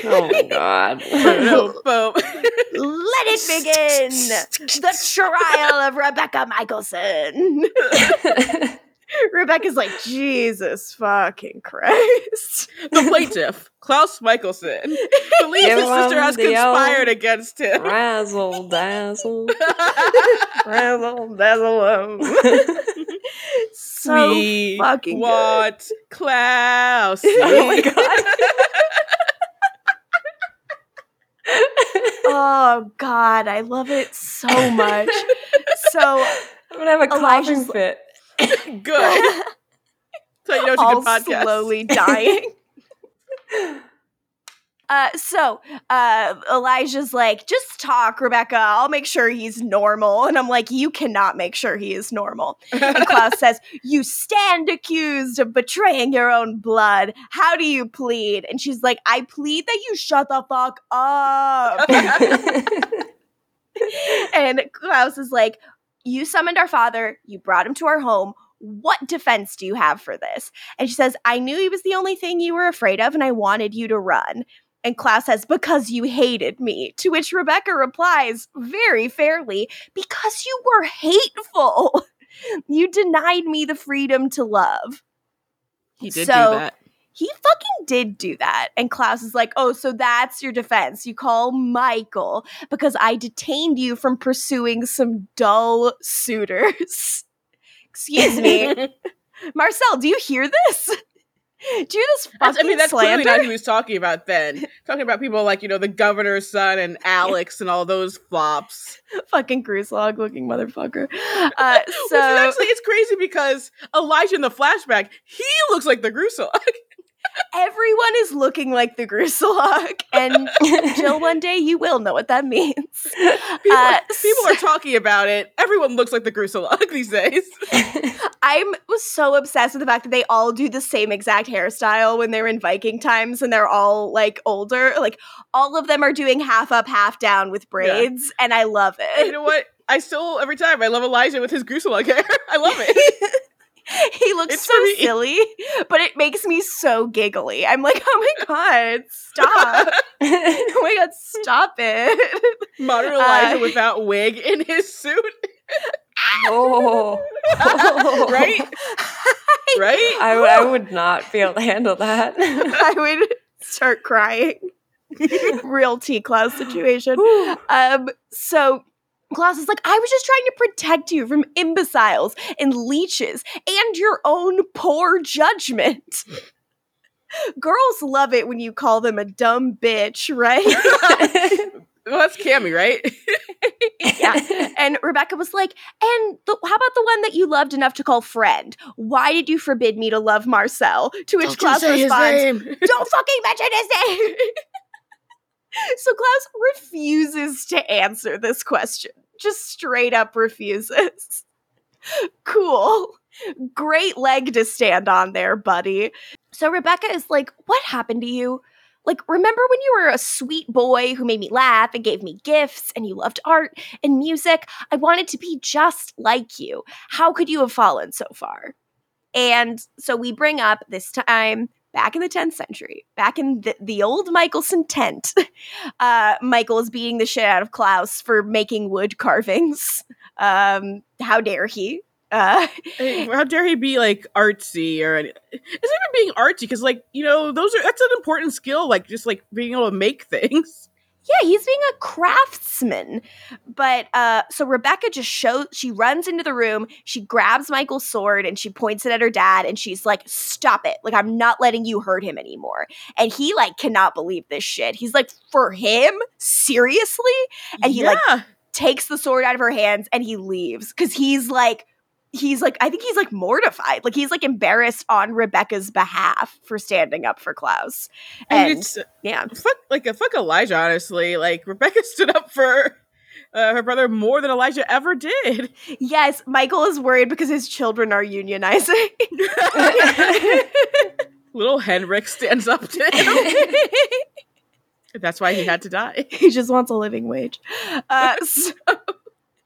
Oh my god. boom, boom. Let it begin. the trial of Rebekah Mikaelson. Rebekah's like, Jesus fucking Christ. the plaintiff, Klaus Mikaelson, believes Give his sister has conspired against him. Razzle dazzle. Razzle dazzle. So we fucking good. want Klaus. oh my god. Oh God, I love it so much. So I'm gonna have a coughing fit. Good. So you know it's a all good podcast. slowly dying. Uh, so uh, Elijah's like, just talk, Rebekah. I'll make sure he's normal. And I'm like, you cannot make sure he is normal. And Klaus says, You stand accused of betraying your own blood. How do you plead? And she's like, I plead that you shut the fuck up. and Klaus is like, You summoned our father, you brought him to our home. What defense do you have for this? And she says, I knew he was the only thing you were afraid of, and I wanted you to run. And Klaus says, Because you hated me. To which Rebekah replies, very fairly, Because you were hateful. You denied me the freedom to love. he did So- do that. He fucking did do that. And Klaus is like, Oh, so that's your defense. You call Mikael because I detained you from pursuing some dull suitors. Excuse me. Marcel, do you hear this? Do you hear this fucking That's, I mean, that's slander? clearly not who he was talking about then. talking about people like, you know, the governor's son and Alex and all those flops. fucking Gruslog looking motherfucker. Uh, so actually, it's crazy because Elijah in the flashback, he looks like the Gruselog. Everyone is looking like the Gruslog, and Jill, one day you will know what that means. People, Uh, people are talking about it. Everyone looks like the Gruselog these days. I'm was so obsessed with the fact that they all do the same exact hairstyle when they're in Viking times, and they're all like older. Like all of them are doing half up, half down with braids, and I love it. you know what? I still, every time, I love Elijah with his Gruselog hair. I love it. he looks It's so for me. silly, but it makes me so giggly. I'm like, oh my god, stop! oh my god, stop it! Modern Elijah Uh, without wig in his suit. oh. right? Right? I, I would not be able to handle that. I would start crying. Real T Klaus situation. Um, so Klaus is like, I was just trying to protect you from imbeciles and leeches and your own poor judgment. Girls love it when you call them a dumb bitch, right? Well, that's Cami, right? yeah. And Rebekah was like, and the, how about the one that you loved enough to call friend? Why did you forbid me to love Marcel? To which Klaus responds, don't fucking mention his name. so Klaus refuses to answer this question. Just straight up refuses. Cool. Great leg to stand on there, buddy. So Rebekah is like, What happened to you? Like, remember when you were a sweet boy who made me laugh and gave me gifts and you loved art and music? I wanted to be just like you. How could you have fallen so far? And so we bring up this time back in the 10th century, back in the, the old Mikaelson tent. Uh, Mikael is beating the shit out of Klaus for making wood carvings. Um, how dare he? Uh, how dare he be like artsy or any- it's even being artsy because like you know those are that's an important skill like just like being able to make things yeah, he's being a craftsman. But uh, so Rebekah just shows, she runs into the room, she grabs Mikael's sword and she points it at her dad and she's like, Stop it. Like, I'm not letting you hurt him anymore. And he like cannot believe this shit. He's like, For him? Seriously? And he, like, takes the sword out of her hands and he leaves because he's like he's like i think he's like mortified. Like he's like embarrassed on rebekah's behalf for standing up for klaus. And, and it's yeah. fuck like a fuck elijah honestly. Like rebekah stood up for uh, her brother more than elijah ever did. Yes mikael is worried because his children are unionizing. Little henrik stands up to him. That's why he had to die. He just wants a living wage. Uh, so,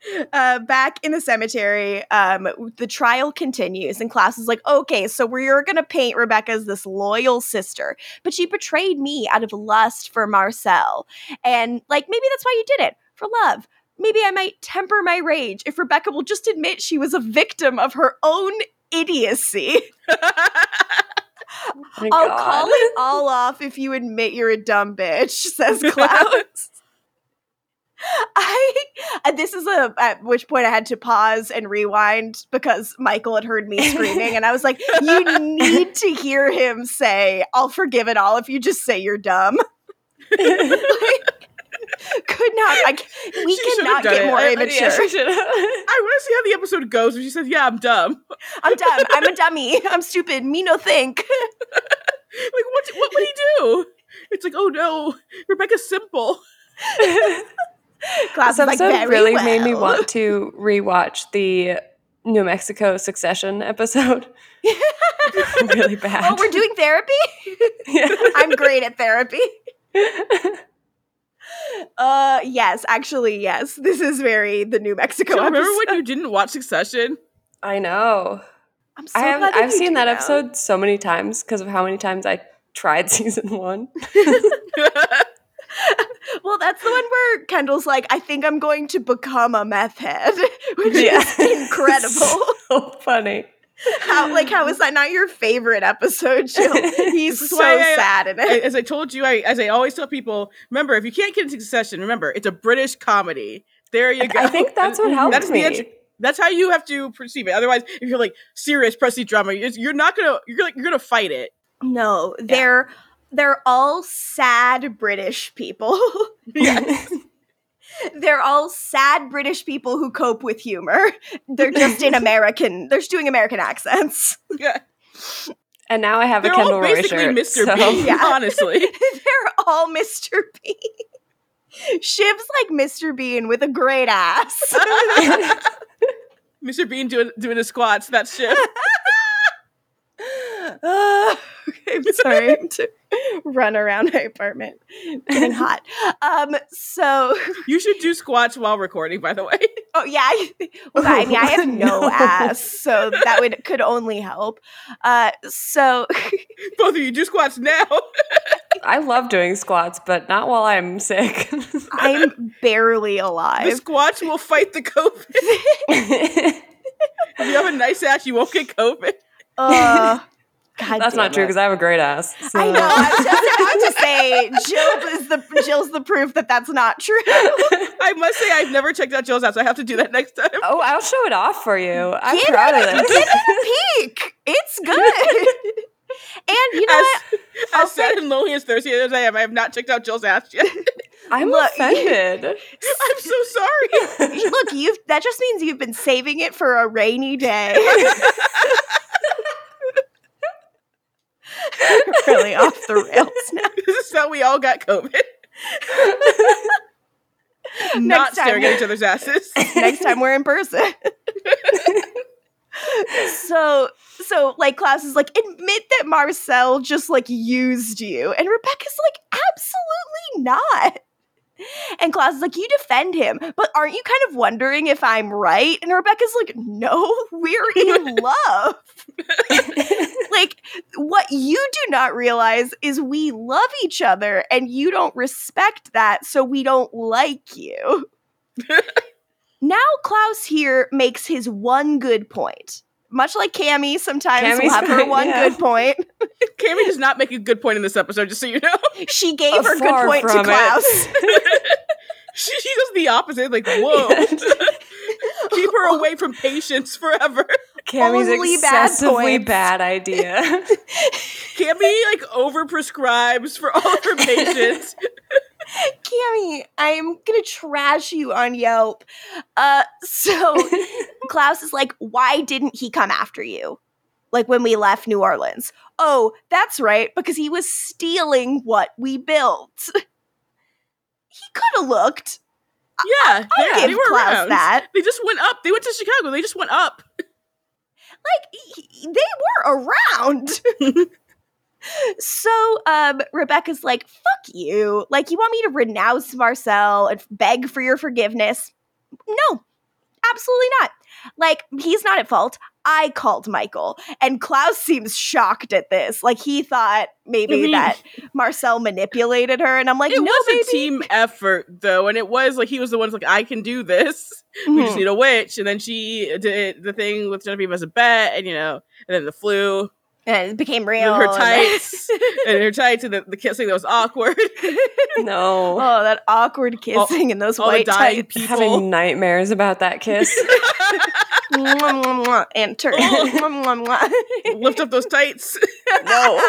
uh, back in the cemetery, um, the trial continues, and Klaus is like, okay, so we're gonna paint Rebekah as this loyal sister, but she betrayed me out of lust for Marcel. And like, maybe that's why you did it for love. Maybe I might temper my rage if Rebekah will just admit she was a victim of her own idiocy. My I'll God. call it all off if you admit you're a dumb bitch, says Klaus. I uh, this is a at which point I had to pause and rewind because Michael had heard me screaming and I was like, you need to hear him say, I'll forgive it all if you just say you're dumb. Like, could not I, c- we She cannot get it. more I- I- immature. Yeah, she should have. I want to see how the episode goes. When she says, "Yeah, I'm dumb." I'm dumb. I'm a dummy. I'm stupid. Me no think. Like, what? What would he do? It's like, oh no, Rebekah's simple. Class This is like episode very really made me want to rewatch the New Mexico Succession episode. really bad. Oh, we're doing therapy? yeah. I'm great at therapy. Uh yes, actually yes. This is very the New Mexico So remember episode. when you didn't watch Succession? I know. I'm so I have glad that I've seen that now. episode so many times because of how many times I tried season one. Well, that's the one where Kendall's like, I think I'm going to become a meth head, which Yeah. is incredible. so funny. how like how is that not your favorite episode, Jill? He's so I- sad in it. as I told you, I as I always tell people, remember if you can't get into Succession, remember it's a British comedy. There you go. I think that's what helped That's the me. intro- That's how you have to perceive it. Otherwise, if you're like serious pressy drama, you're, you're not gonna you're like you're gonna fight it. No, they're they're all sad British people. they're all sad British people who cope with humor. They're just in American. They're just doing American accents. Yeah. and now I have They're a Kendall all Roy basically shirt. Mr. so- Bean, Yeah. honestly. They're all Mr. Bean. Shiv's like Mr. Bean with a great ass. Mr. Bean doing doing his squats. That's shit. Uh, I'm sorry I have to run around my apartment. Getting hot. Um, so You should do squats while recording. By the way, oh yeah, I, well, I mean I have no, No. ass, so that would could only help. Uh, so both of you do squats now. I love doing squats, but not while I'm sick. I'm barely alive. The squats will fight the COVID. If you have a nice ass, you won't get COVID. Uh, God That's not damn true because I have a great ass. I know. I was just about to say Jill is the Jill's the proof that that's not true. I must say, I've never checked out Jill's house. I have to do that next time. Oh, I'll show it off for you. I'm Get proud it, of Get this. it a peek. It's good. and you know what? as, I'll as sad and lonely as thirsty as I am, I have not checked out Jill's ass yet. I'm Look, offended. I'm so sorry. Look, you've that just means you've been saving it for a rainy day. really off the rails now. this is how we all got COVID. not Next time staring at each other's asses. Next time we're in person. so so like Klaus is like admit that Marcel just like used you and Rebekah's like absolutely not. And Klaus is like, you defend him, but aren't you kind of wondering if I'm right? And Rebekah's like, no, we're in love. like, what you do not realize is we love each other and you don't respect that, so we don't like you. now, Klaus here makes his one good point. Much like Cami, sometimes will have her one yeah. good point. Cami does not make a good point in this episode, just so you know. She gave Uh, her good point to from. Klaus. she, she does the opposite. Like, whoa. Keep her away from patience forever. Cami's Only bad excessively points. bad idea. Cami, like, over prescribes for all of her patients. Cami, I'm gonna trash you on Yelp. Uh, so Klaus is like, why didn't he come after you? Like when we left New Orleans. Oh, that's right, because he was stealing what we built. he could have looked. Yeah, I'll they, they were Klaus around. that. They just went up. They went to Chicago. They just went up. Like he- they were around. so um Rebekah's like, fuck you. Like you want me to renounce Marcel and beg for your forgiveness? No. Absolutely not. Like, he's not at fault. I called Mikael, and Klaus seems shocked at this. Like, he thought maybe mean- that Marcel manipulated her, and I'm like, it no, was baby. a team effort though, and it was like he was the one who's like, I can do this. We just Mhm. need a witch, and then she did the thing with Genevieve as a bet, and you know, and then the flu, and it became with real. her tights, and her tights, and the, the kissing that was awkward. No. oh, that awkward kissing and those all the white dying tights. people. Having nightmares about that kiss. And turn. Oh. Lift up those tights. no.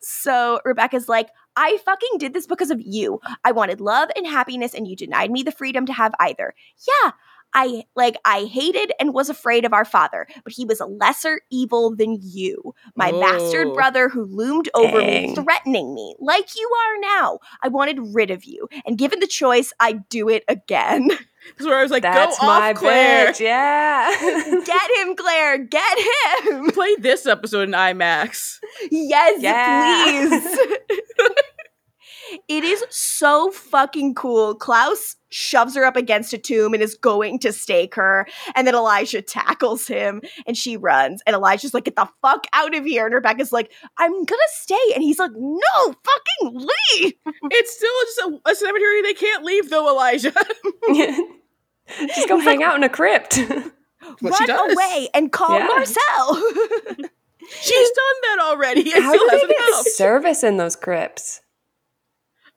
so Rebekah's like, I fucking did this because of you. I wanted love and happiness, and you denied me the freedom to have either. Yeah. I like I hated and was afraid of our father, but he was a lesser evil than you, my bastard Oh. brother who loomed over Dang. me, threatening me, like you are now. I wanted rid of you, and given the choice, I'd do it again. That's where I was like, That's go my off, Claire. bitch. Yeah. Get him, Claire. Get him. Play this episode in IMAX. Yes, Yeah. please. It is so fucking cool. Klaus shoves her up against a tomb and is going to stake her. And then Elijah tackles him and she runs. And Elijah's like, get the fuck out of here. And Rebekah's like, I'm gonna stay. And he's like, no, fucking leave. It's still just a, a cemetery they can't leave though, Elijah. Just go hang out in a crypt. What she Run does. away and call Yeah. Marcel. She's done that already. How do they get helped. service in those crypts?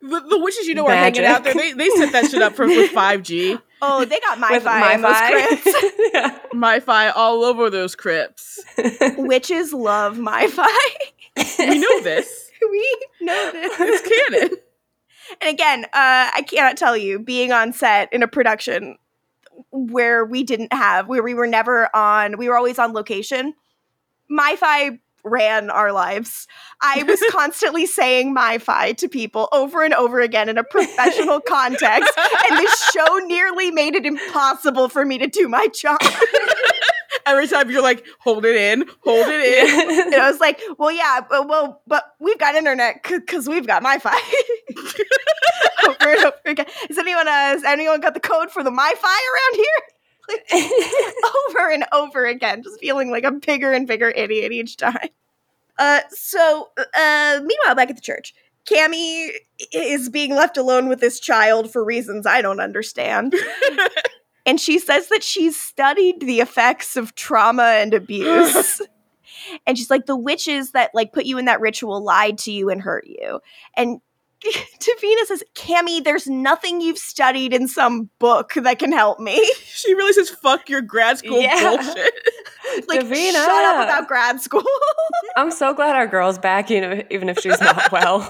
The, the witches you know are hanging out there. They, they set that shit up for with 5G. oh, they got my With fi in those yeah. Mi-Fi all over those crypts. Witches love MiFi. We know this. we know this. It's canon. And again, uh, I cannot tell you, being on set in a production where we didn't have, where we were never on, we were always on location. MiFi ran our lives. I was constantly saying MiFi to people over and over again in a professional context, and this show nearly made it impossible for me to do my job. Every time you're like, hold it in, hold it in. And I was like, well, yeah, but- well, but we've got internet because we've got MiFi. over and over again. Has anyone, uh, has anyone got the code for the my MiFi around here? over and over again, just feeling like a bigger and bigger idiot each time. Uh, so, uh, meanwhile, back at the church, Cami is being left alone with this child for reasons I don't understand. and she says that she's studied the effects of trauma and abuse. and she's like, the witches that like put you in that ritual lied to you and hurt you. And Davina says, Cami, there's nothing you've studied in some book that can help me. She really says, fuck your grad school Yeah. bullshit. like, Davina. shut up about grad school. I'm so glad our girl's back, you know, even if she's not well.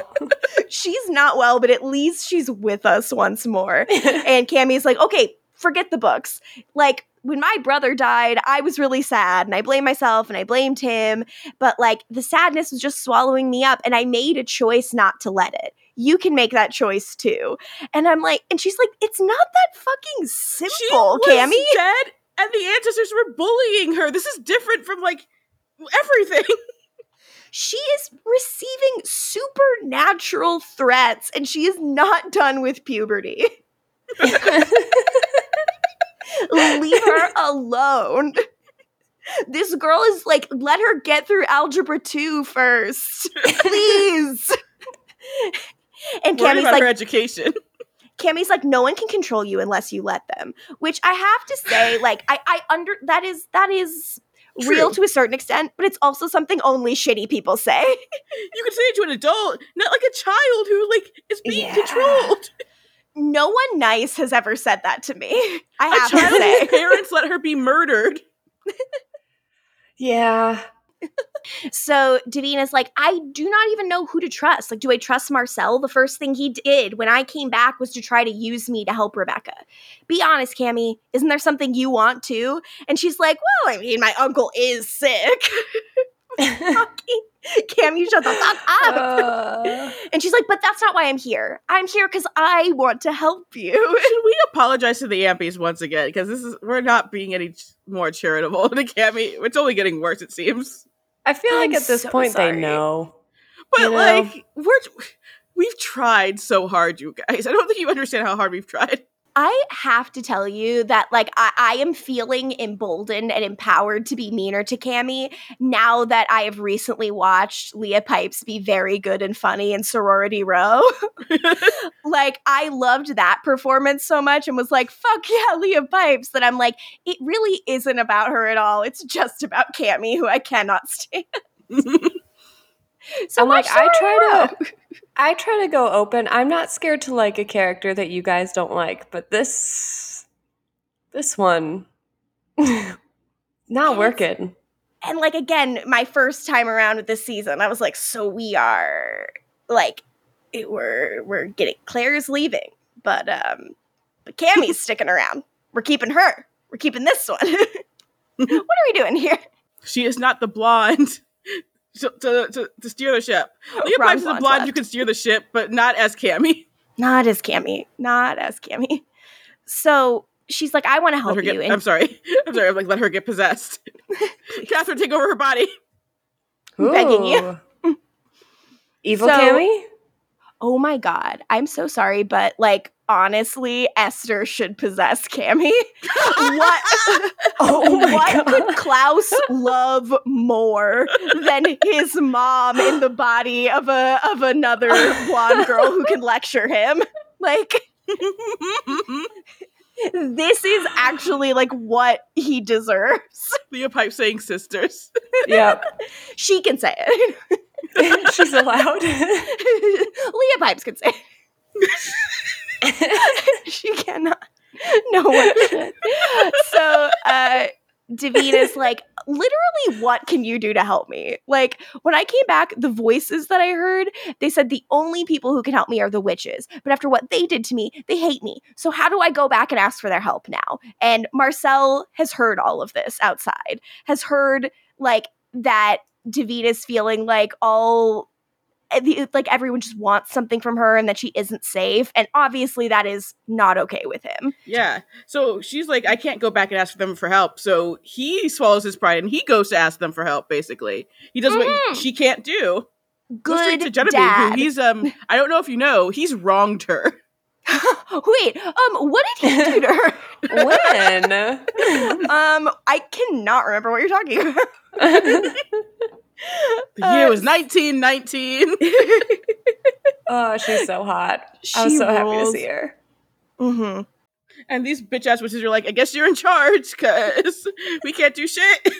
she's not well, but at least she's with us once more. and Cami's like, okay, forget the books. Like, when my brother died, I was really sad and I blamed myself and I blamed him. But like, the sadness was just swallowing me up and I made a choice not to let it. You can make that choice too. And I'm like, and she's like, it's not that fucking simple, was Cami. dead, and the ancestors were bullying her. This is different from like everything. She is receiving supernatural threats and she is not done with puberty. Leave her alone. This girl is like, let her get through algebra 2 first. Please. And Worried Cami's about like, her education. Cami's like, no one can control you unless you let them. Which I have to say, like, I, I under that is that is real to a certain extent, but it's also something only shitty people say. You can say it to an adult, not like a child who like is being Yeah. controlled. No one nice has ever said that to me. I have to child say. parents let her be murdered. yeah. So Davina's like, I do not even know who to trust. Like, do I trust Marcel? The first thing he did when I came back was to try to use me to help Rebekah. Be honest, Cami. Isn't there something you want too? And she's like, Well, I mean, my uncle is sick. Fucking Cami, shut the fuck up. Uh, and she's like, But that's not why I'm here. I'm here because I want to help you. Should we apologize to the Ampies once again? Because this is we're not being any more charitable to Cami. It's only getting worse, it seems. I feel like I'm at this so point sorry. they know. But You know? like we're we've tried so hard, you guys. I don't think you understand how hard we've tried. I have to tell you that like I, I am feeling emboldened and empowered to be meaner to Cami now that I have recently watched Leah Pipes be very good and funny in Sorority Row. like I loved that performance so much and was like, fuck yeah, Leah Pipes. That I'm like, it really isn't about her at all. It's just about Cami, who I cannot stand. so I'm like, I try to- I try to go open. I'm not scared to like a character that you guys don't like, but this this one not working. and like again my first time around with this season i was like so we are like it, we're we're getting claire's leaving but um but cami's sticking around. We're keeping her. We're keeping this one. What are we doing here? She is not the blonde to, to, to, to steer the ship. Oh, Leah Wrong Pipes is the blonde blonde left. you can steer the ship, but not as Cami. not as cami not as cami so she's like i want to help her you get, and I'm sorry. I'm sorry. I'm like, let her get possessed. Catherine, take over her body. I'm begging you. Ooh. Evil So- Cami? oh my god i'm so sorry but like honestly esther should possess cami what Oh my what God. could Klaus love more than his mom in the body of a of another blonde girl who can lecture him? Like this is actually like what he deserves. Leah Pipe saying sisters. Yep. She can say it. She's allowed. Leah Pipes can say it. she cannot. No one should. So uh is like, literally, what can you do to help me? Like, when I came back, the voices that I heard, they said the only people who can help me are the witches. But after what they did to me, they hate me. So, how do I go back and ask for their help now? And Marcel has heard all of this outside, has heard like that Davina's feeling like all. Eh, the- Like everyone just wants something from her and that she isn't safe. And obviously, that is not okay with him. Yeah. So she's like, I can't go back and ask them for help. So he swallows his pride and he goes to ask them for help, basically. He does what Mhm. she can't do. Good to Genevieve, dad. who he's um I don't know if you know, he's wronged her. Wait, um, what did he do to her? when? um, I cannot remember what you're talking about. The year Uh, was 1919. oh, she's so hot. I was She so happy to see her. Mm-hmm. and these bitch ass witches are like, I guess you're in charge, cause we can't do shit.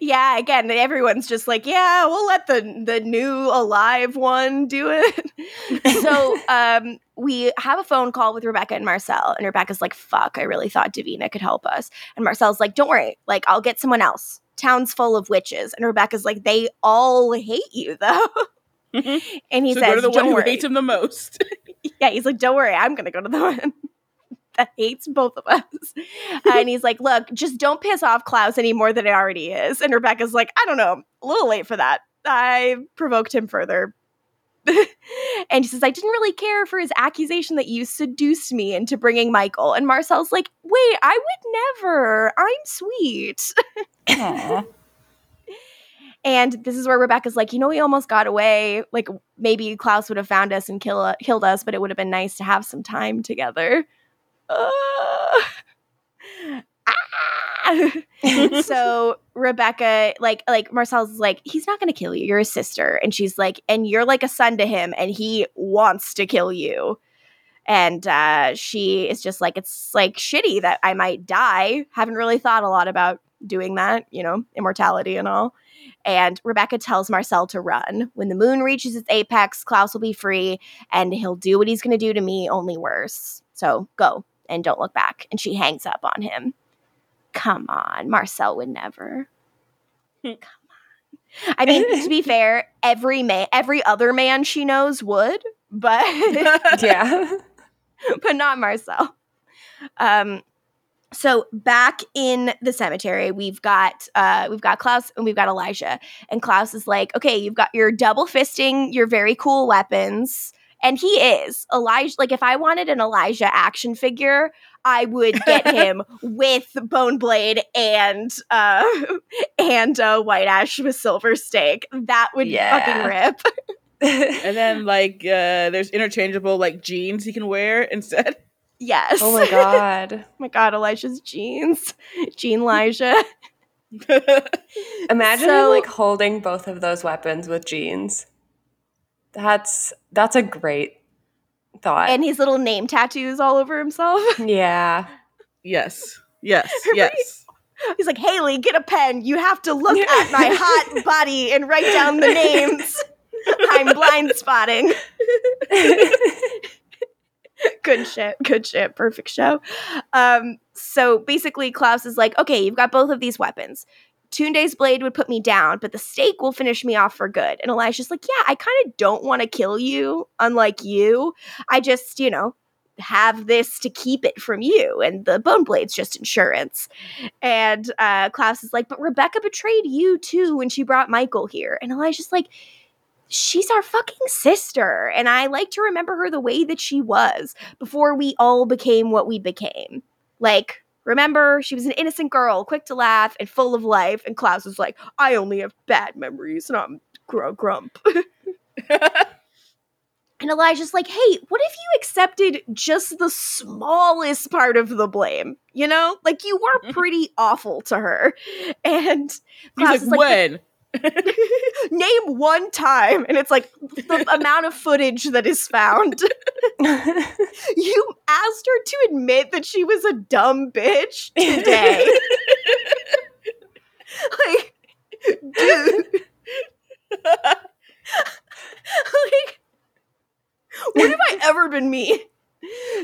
Yeah, again, everyone's just like, yeah, we'll let the the new alive one do it. so, um, we have a phone call with Rebekah and Marcel, and Rebekah's like, "Fuck, I really thought Davina could help us," and Marcel's like, "Don't worry, like I'll get someone else." Town's full of witches, and Rebekah's like, "They all hate you, though." Mhm. and he so says, go to the "Don't one who worry." hates him the most. yeah, he's like, don't worry, I'm gonna go to the one that hates both of us. and he's like, look, just don't piss off Klaus any more than it already is. And Rebekah's like, I don't know, a little late for that. I provoked him further. and he says, I didn't really care for his accusation that you seduced me into bringing Mikael. And Marcel's like, wait, I would never. I'm sweet. And this is where Rebekah's like, you know, we almost got away. Like maybe Klaus would have found us and kill, killed us, but it would have been nice to have some time together. Uh, ah. so Rebekah, like, like Marcel's like, he's not gonna kill you. You're a sister, and she's like, and you're like a son to him, and he wants to kill you. And uh, she is just like, it's like shitty that I might die. Haven't really thought a lot about doing that, you know, immortality and all. And Rebekah tells Marcel to run. When the moon reaches its apex, Klaus will be free and he'll do what he's going to do to me, only worse. So go and don't look back. And she hangs up on him. Come on, Marcel would never. Come on. I mean, to be fair, every man, every other man she knows would, but Yeah. but not Marcel. Um, so back in the cemetery, we've got uh, we've got Klaus and we've got Elijah, and Klaus is like, "Okay, you've got your double fisting your very cool weapons." And he is Elijah. Like, if I wanted an Elijah action figure, I would get him with Bone Blade and uh, and uh, White Ash with Silver Stake. That would Yeah. fucking rip. and then like uh there's interchangeable like jeans he can wear instead. Yes. Oh my god. Oh my god, Elijah's jeans. Jean Elijah. Imagine So- like holding both of those weapons with jeans. That's that's a great thought. and his little name tattoos all over himself. yeah. yes. Yes. Yes. He's like, Hayley, get a pen. You have to look at my hot body and write down the names. I'm blind spotting. good shit. Good shit. Perfect show. Um, so basically, Klaus is like, okay, you've got both of these weapons. Tunde's blade would put me down, but the stake will finish me off for good. And Elijah's like, yeah, I kind of don't want to kill you, unlike you. I just, you know, have this to keep it from you. And the bone blade's just insurance. And uh, Klaus is like, but Rebekah betrayed you too when she brought Mikael here. And Elijah's like, she's our fucking sister. And I like to remember her the way that she was before we all became what we became. Like, remember, she was an innocent girl, quick to laugh and full of life. And Klaus is like, I only have bad memories and I'm gr- grump. And Elijah's like, hey, what if you accepted just the smallest part of the blame? You know? Like, you were pretty awful to her. And He's like, is like, when? name one time. And it's like the amount of footage that is found. You asked her to admit that she was a dumb bitch today. like, dude. like, when have I ever been me?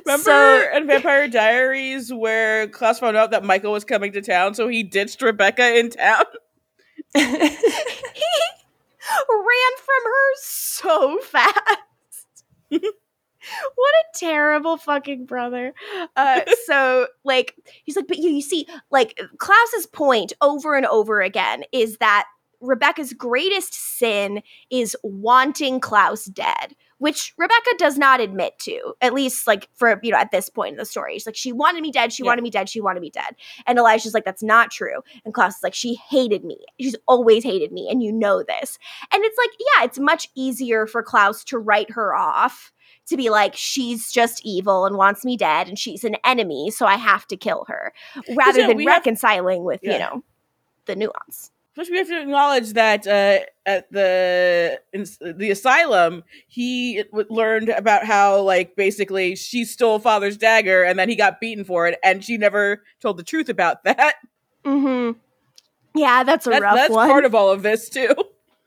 Remember So- in Vampire Diaries where Klaus found out that Mikael was coming to town, so he ditched Rebekah in town? He ran from her so fast. what a terrible fucking brother. Uh, so, like, he's like, but you, you see, like, Klaus's point over and over again is that Rebekah's greatest sin is wanting Klaus dead, which Rebekah does not admit to, at least, like, for, you know, at this point in the story. She's like, she wanted me dead, she Yeah. wanted me dead, she wanted me dead. And Elijah's like, that's not true. And Klaus is like, she hated me. She's always hated me, and you know this. And it's like, yeah, it's much easier for Klaus to write her off, to be like, she's just evil and wants me dead, and she's an enemy, so I have to kill her, rather yeah, than we have- reconciling with, you know, the nuance. Plus, we have to acknowledge that uh, at the in the asylum, he learned about how, like, basically she stole father's dagger, and then he got beaten for it, and she never told the truth about that. Mm-hmm. Yeah, that's a That- rough that's one. part of all of this too.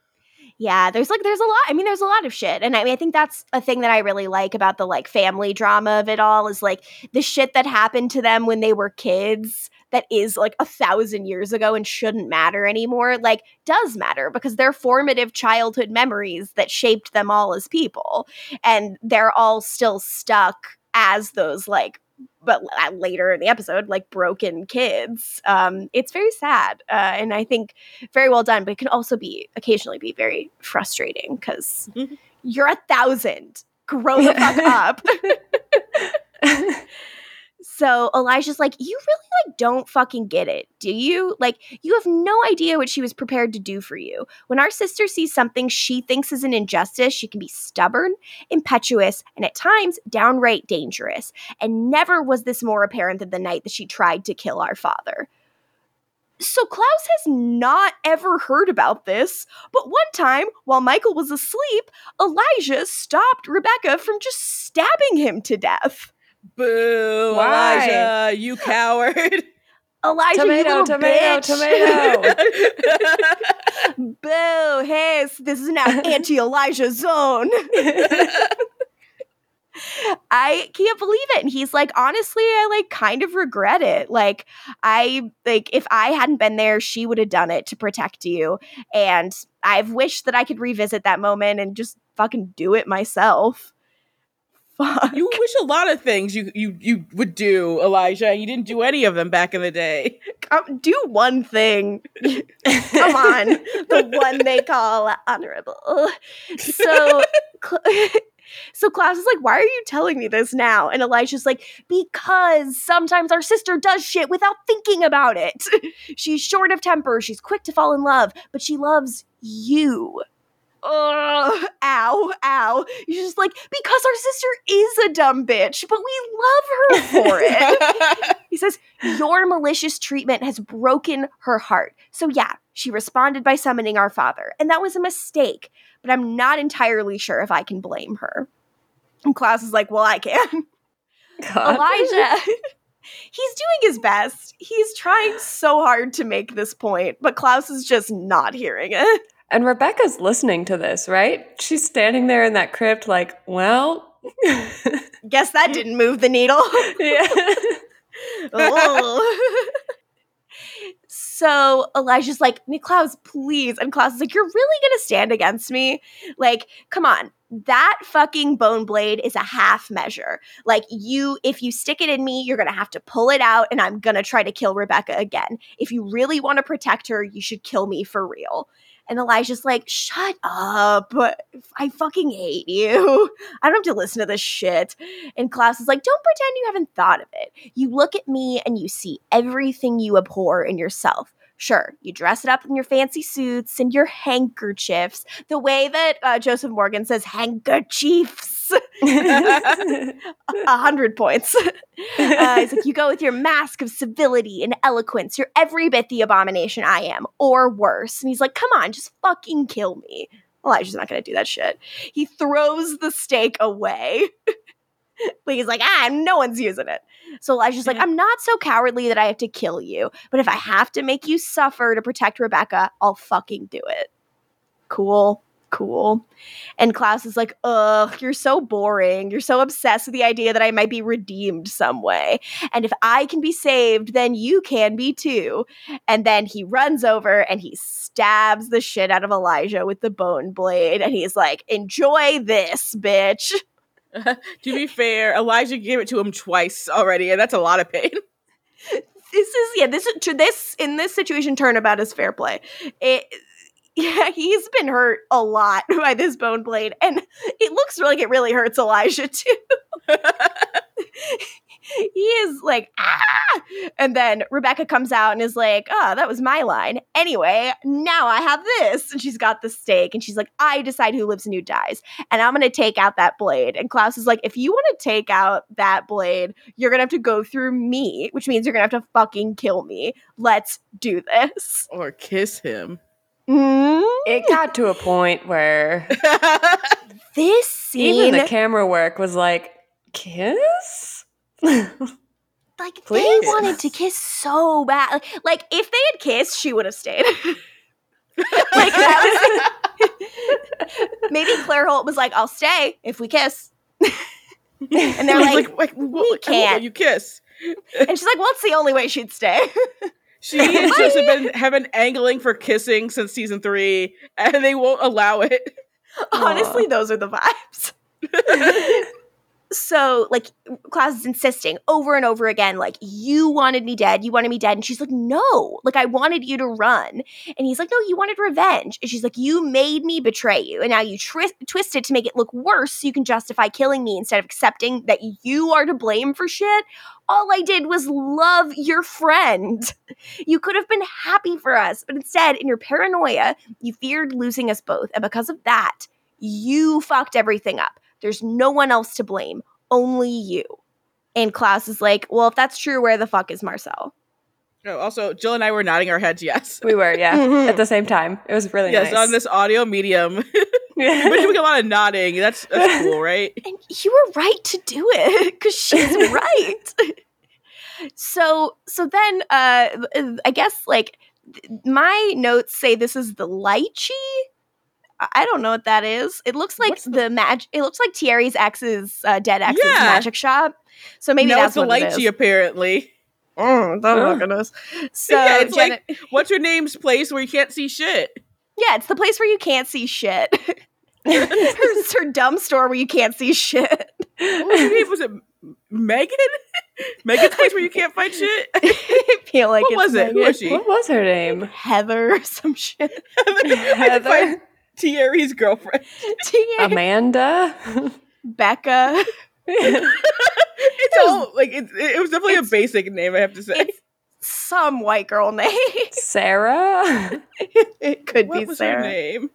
yeah, there's like there's a lot. I mean, there's a lot of shit, and I mean, I think that's a thing that I really like about the like family drama of it all is like the shit that happened to them when they were kids that is like a thousand years ago and shouldn't matter anymore. Like does matter because they're formative childhood memories that shaped them all as people, and they're all still stuck as those like but later in the episode, like broken kids. Um, it's very sad, uh, and I think very well done. But it can also be occasionally be very frustrating because Mhm. you're a thousand. Grow the fuck up. So Elijah's like, you really like don't fucking get it, do you? Like, you have no idea what she was prepared to do for you. When our sister sees something she thinks is an injustice, she can be stubborn, impetuous, and at times downright dangerous. And never was this more apparent than the night that she tried to kill our father. So Klaus has not ever heard about this, but one time, while Mikael was asleep, Elijah stopped Rebekah from just stabbing him to death. Boo, Why? Elijah, you coward. Elijah, you tomato, little tomato, bitch. tomato. Boo! Hey, this is now anti-Elijah zone. I can't believe it. And he's like, honestly, I like kind of regret it. Like, I like if I hadn't been there, she would have done it to protect you. And I've wished that I could revisit that moment and just fucking do it myself. Fuck. you wish a lot of things you you you would do, Elijah, and you didn't do any of them back in the day. Um, do one thing. Come on, the one they call honorable. So, Cl- so Klaus is like, "Why are you telling me this now?" And Elijah's like, "Because sometimes our sister does shit without thinking about it. she's short of temper. She's quick to fall in love, but she loves you." Oh, ow, ow. She's just like, because our sister is a dumb bitch, but we love her for it. he says, Your malicious treatment has broken her heart. So, yeah, she responded by summoning our father, and that was a mistake, but I'm not entirely sure if I can blame her. And Klaus is like, Well, I can. God. Elijah. He's doing his best. He's trying so hard to make this point, but Klaus is just not hearing it. And Rebekah's listening to this, right? She's standing there in that crypt, like, well. Guess that didn't move the needle. yeah. Oh. so Elijah's like, Klaus, please. And Klaus is like, You're really gonna stand against me? Like, come on. That fucking bone blade is a half measure. Like, you, if you stick it in me, you're gonna have to pull it out, and I'm gonna try to kill Rebekah again. If you really want to protect her, you should kill me for real. And Elijah's like, shut up. I fucking hate you. I don't have to listen to this shit. And Klaus is like, don't pretend you haven't thought of it. You look at me and you see everything you abhor in yourself. Sure, you dress it up in your fancy suits and your handkerchiefs, the way that uh, Joseph Morgan says handkerchiefs. A hundred points. uh, it's like you go with your mask of civility and eloquence. You're every bit the abomination I am, or worse. And he's like, "Come on, just fucking kill me." Elijah's not going to do that shit. He throws the stake away. he's like, ah, no one's using it. So Elijah's like, I'm not so cowardly that I have to kill you, but if I have to make you suffer to protect Rebekah, I'll fucking do it. Cool cool. And Klaus is like, ugh, you're so boring. You're so obsessed with the idea that I might be redeemed some way. And if I can be saved, then you can be too. And then he runs over and he stabs the shit out of Elijah with the bone blade. And he's like, enjoy this, bitch. to be fair, Elijah gave it to him twice already, and that's a lot of pain. This is yeah. This to this in this situation, turnabout is fair play. It, yeah, he's been hurt a lot by this bone blade, and it looks like it really hurts Elijah too. he is like, ah! And then Rebekah comes out and is like, oh, that was my line. Anyway, now I have this. And she's got the stake, and she's like, I decide who lives and who dies. And I'm going to take out that blade. And Klaus is like, if you want to take out that blade, you're going to have to go through me, which means you're going to have to fucking kill me. Let's do this. Or kiss him. Mm? It got to a point where This scene. even the camera work was like, kiss? like Please. they wanted to kiss so bad. Like, like, if they had kissed, she would have stayed. like that was maybe Claire Holt was like, "I'll stay if we kiss," and they're He's like, like, "We "Well, won't can't." you kiss. and she's like, "Well, it's the only way she'd stay." She and Joseph been, have been angling for kissing since season three, and they won't allow it. Honestly, those are the vibes. So, like, Klaus is insisting over and over again, like, you wanted me dead, you wanted me dead. And she's like, no, like, I wanted you to run. And he's like, no, you wanted revenge. And she's like, you made me betray you. And now you twist it to make it look worse so you can justify killing me instead of accepting that you are to blame for shit. All I did was love your friend. You could have been happy for us, but instead, in your paranoia, you feared losing us both. And because of that, you fucked everything up. There's no one else to blame, only you. And Klaus is like, well, if that's true, where the fuck is Marcel? Oh, also, Jill and I were nodding our heads yes. We were, yeah, Mhm. at the same time. It was really yes, nice. on this audio medium. We're doing a lot of nodding. That's, that's cool, right? And you were right to do it because she's right. so, so then, uh, I guess like th- my notes say this is the lychee. I- I don't know what that is. It looks like What's the- the, magic. It looks like Thierry's ex's uh, dead ex's Yeah. magic shop. So maybe no, that's it's the what it is. lychee, apparently. Mm, that Oh. fucking is. So Yeah, it's like What's your name's place where you can't see shit? yeah, it's the place where you can't see shit. it's her dumb store where you can't see shit. What was her name? Was it Megan? Megan's place where you can't find shit? I feel like what it's was it? Who was she? what was her name? Heather or some shit. Heather? Thierry's girlfriend. Tia, Amanda? Becca. It's all like it, it was definitely a basic name, I have to say. It's some white girl name. Sarah? it could what be was her Sarah. name?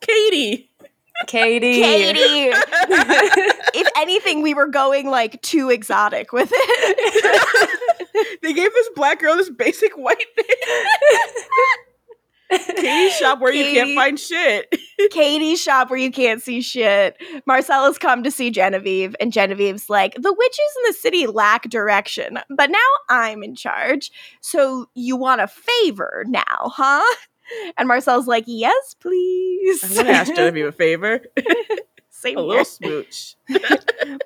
Katie. Katie. Katie. if anything, we were going like too exotic with it. they gave this black girl this basic white name. Katie's shop where you can't find shit. Katie's shop where you can't see shit. Marcella's come to see Genevieve, and Genevieve's like, the witches in the city lack direction, but now I'm in charge. So you want a favor now, huh? And Marcel's like, yes, please. I'm gonna ask Genevieve a favor. Same a here. little smooch.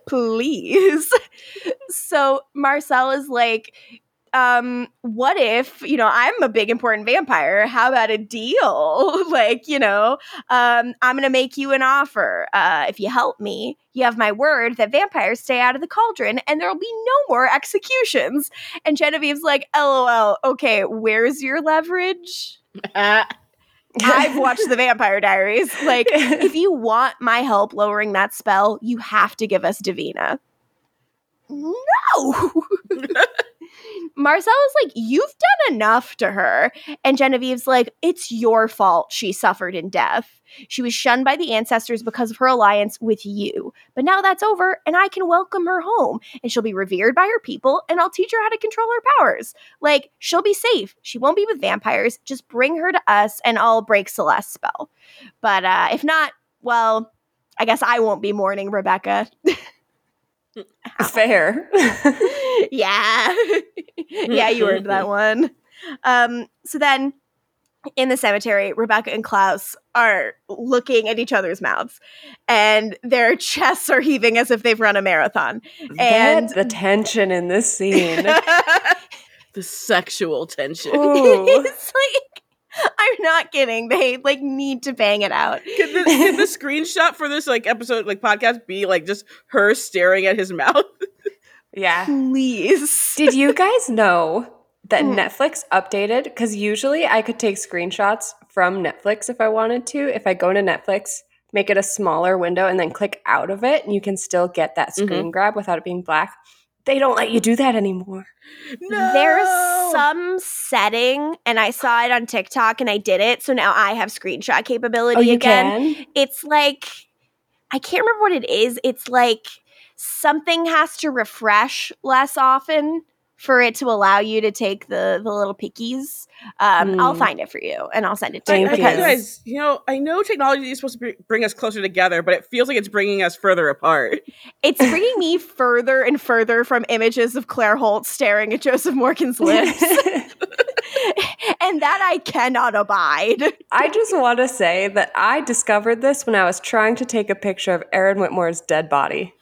please. so Marcel is like, um, what if, you know, I'm a big important vampire. How about a deal? like, you know, um, I'm gonna make you an offer. Uh, if you help me, you have my word that vampires stay out of the cauldron and there'll be no more executions. And Genevieve's like, LOL, okay, where's your leverage? I've watched the Vampire Diaries. Like, if you want my help lowering that spell, you have to give us Davina. No. Marcel is like, You've done enough to her. And Genevieve's like, It's your fault she suffered in death. She was shunned by the ancestors because of her alliance with you. But now that's over, and I can welcome her home, and she'll be revered by her people, and I'll teach her how to control her powers. Like, she'll be safe. She won't be with vampires. Just bring her to us, and I'll break Celeste's spell. But uh, if not, well, I guess I won't be mourning Rebekah. Fair. yeah. yeah, you earned that one. Um, so then in the cemetery, Rebekah and Klaus are looking at each other's mouths and their chests are heaving as if they've run a marathon. And- the tension in this scene. The sexual tension. Ooh. it's like I'm not kidding. They like need to bang it out. Could the, could the screenshot for this like episode, like podcast, be like just her staring at his mouth? Yeah. Please. Did you guys know that Hmm. Netflix updated? Because usually I could take screenshots from Netflix if I wanted to. If I go to Netflix, make it a smaller window, and then click out of it, and you can still get that screen grab without it being black. They don't let you do that anymore. No. There's some setting, and I saw it on TikTok, and I did it. So now I have screenshot capability Oh, you again. can? It's like I can't remember what it is. It's like something has to refresh less often for it to allow you to take the the little pickies. Um, I'll Hmm. find it for you, and I'll send it to I, you. Thank I, you. because- guys, you know, I know technology is supposed to br- bring us closer together, but it feels like it's bringing us further apart. It's bringing me further and further from images of Claire Holt staring at Joseph Morgan's lips, and that I cannot abide. I just want to say that I discovered this when I was trying to take a picture of Aaron Whitmore's dead body.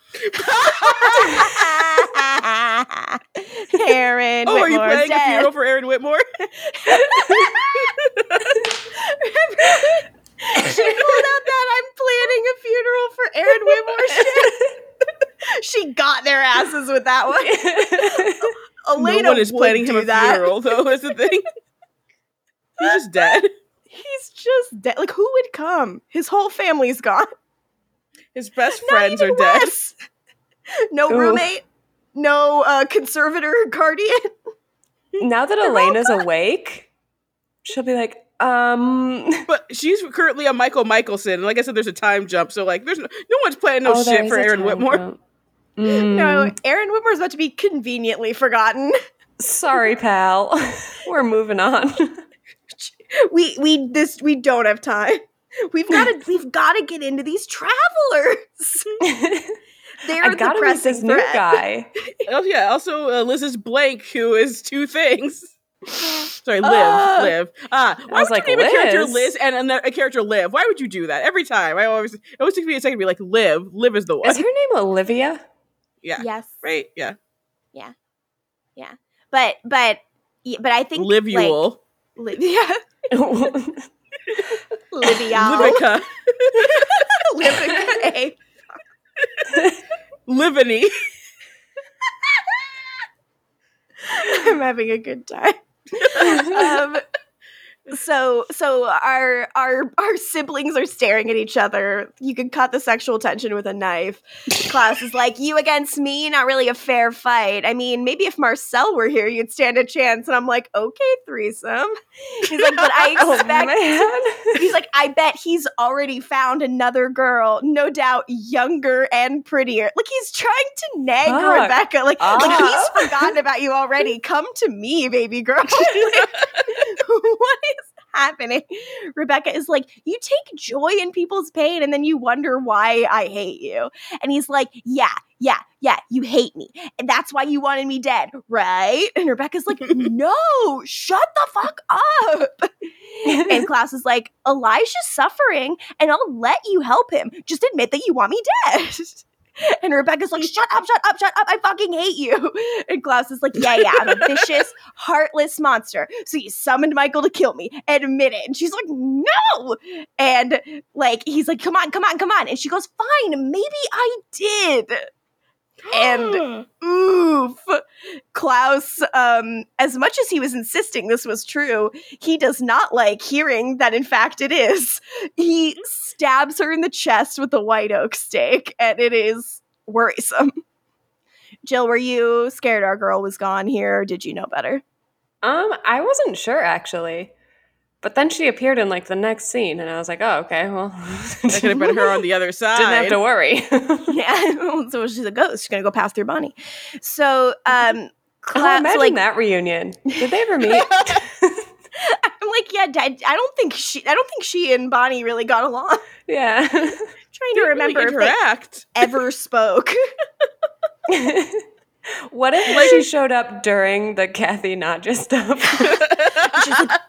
Aaron, oh, are you Whitmore's planning a funeral for Aaron Whitmore? she pulled out that I'm planning a funeral for Aaron Whitmore shit. she got their asses with that one. Elena no one is planning him a that. funeral, though. Is the thing. He's just dead. He's just dead. Like who would come? His whole family's gone. His best friends are even dead. Wes. No Ooh. roommate. No uh, conservator guardian. now that Elena's awake, she'll be like, um, But she's currently a Michael Michelson, and like I said, there's a time jump. So like, there's no, no one's planning no oh, shit for Aaron Whitmore. Mm, No, Aaron Whitmore's about to be conveniently forgotten. Sorry, pal. We're moving on. we we this we don't have time. We've got to we've got to get into these travelers. They're I the gotta meet this new guy. Oh yeah, also uh, Liz's blank, who is two things. Sorry, Liv, Ah. Liv. Ah, why was would like, you name a character Liz? Liz and another, a character Liv? Why would you do that every time? I always, it always takes me a second to be like, Liv. Liv is the one. Is her name Olivia? yeah, Yes. right. Yeah, Yeah. Yeah. But but but I think Liv like, Yule, Livia Livia Livica, Livia A. Livany. I'm having a good time. um, so so our our our siblings are staring at each other. You can cut the sexual tension with a knife. Klaus is like, "You against me? Not really a fair fight. I mean, maybe if Marcel were here, you'd stand a chance." And I'm like, "Okay, threesome." He's like, "But I Oh, expect." man. He's like, I bet he's already found another girl, no doubt younger and prettier. Like he's trying to nag Fuck Rebekah. Like, like he's forgotten about you already. Come to me, baby girl. what is happening? Rebekah is like, you take joy in people's pain and then you wonder why I hate you. And he's like, yeah, yeah, yeah, you hate me. And that's why you wanted me dead, right? And Rebekah's like, no, shut the fuck up. and Klaus is like, Elijah's suffering and I'll let you help him. Just admit that you want me dead. And Rebekah's like, shut up, shut up, shut up. I fucking hate you. And Klaus is like, yeah, yeah, I'm a vicious, heartless monster. So you summoned Mikael to kill me. Admit it. And she's like, no. And like, he's like, come on, come on, come on. And she goes, fine, maybe I did. And oof. Klaus, um, as much as he was insisting this was true, he does not like hearing that in fact it is. He stabs her in the chest with the white oak stake, and it is worrisome. Jill, were you scared our girl was gone here, or did you know better? Um, I wasn't sure actually. But then she appeared in like the next scene and I was like, oh, okay, well That could have been her on the other side. didn't have to worry. yeah, so she's a ghost. She's gonna go pass through Bonnie. So, um, oh, Klaus, imagine like, that reunion. Did they ever meet? I'm like, yeah, Dad, I don't think she, I don't think she and Bonnie really got along. yeah. trying to remember really if they ever spoke. what if like, she showed up during the Kathy Nadia stuff? She's like,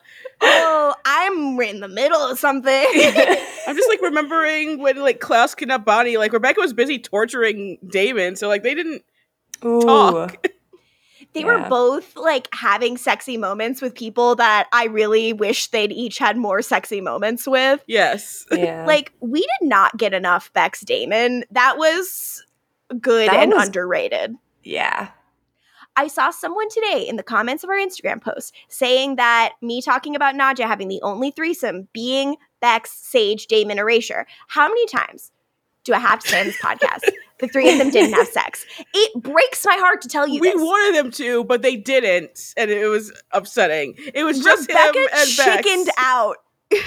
oh, I'm in the middle of something. I'm just like remembering when like Klaus kidnapped Bonnie. Like Rebekah was busy torturing Damon, so like they didn't Ooh. talk. they were both like having sexy moments with people that I really wish they'd each had more sexy moments with. Yes. Yeah. Like, we did not get enough Bex Damon. That was good That and was- underrated. yeah. I saw someone today in the comments of our Instagram post saying that me talking about Nadja having the only threesome being Bex, Sage, Damon, Erasure. How many times do I have to say on this podcast? The three of them didn't have sex. It breaks my heart to tell you we this. wanted them to, but they didn't, and it was upsetting. It was just Rebekah him and Bex. chickened out.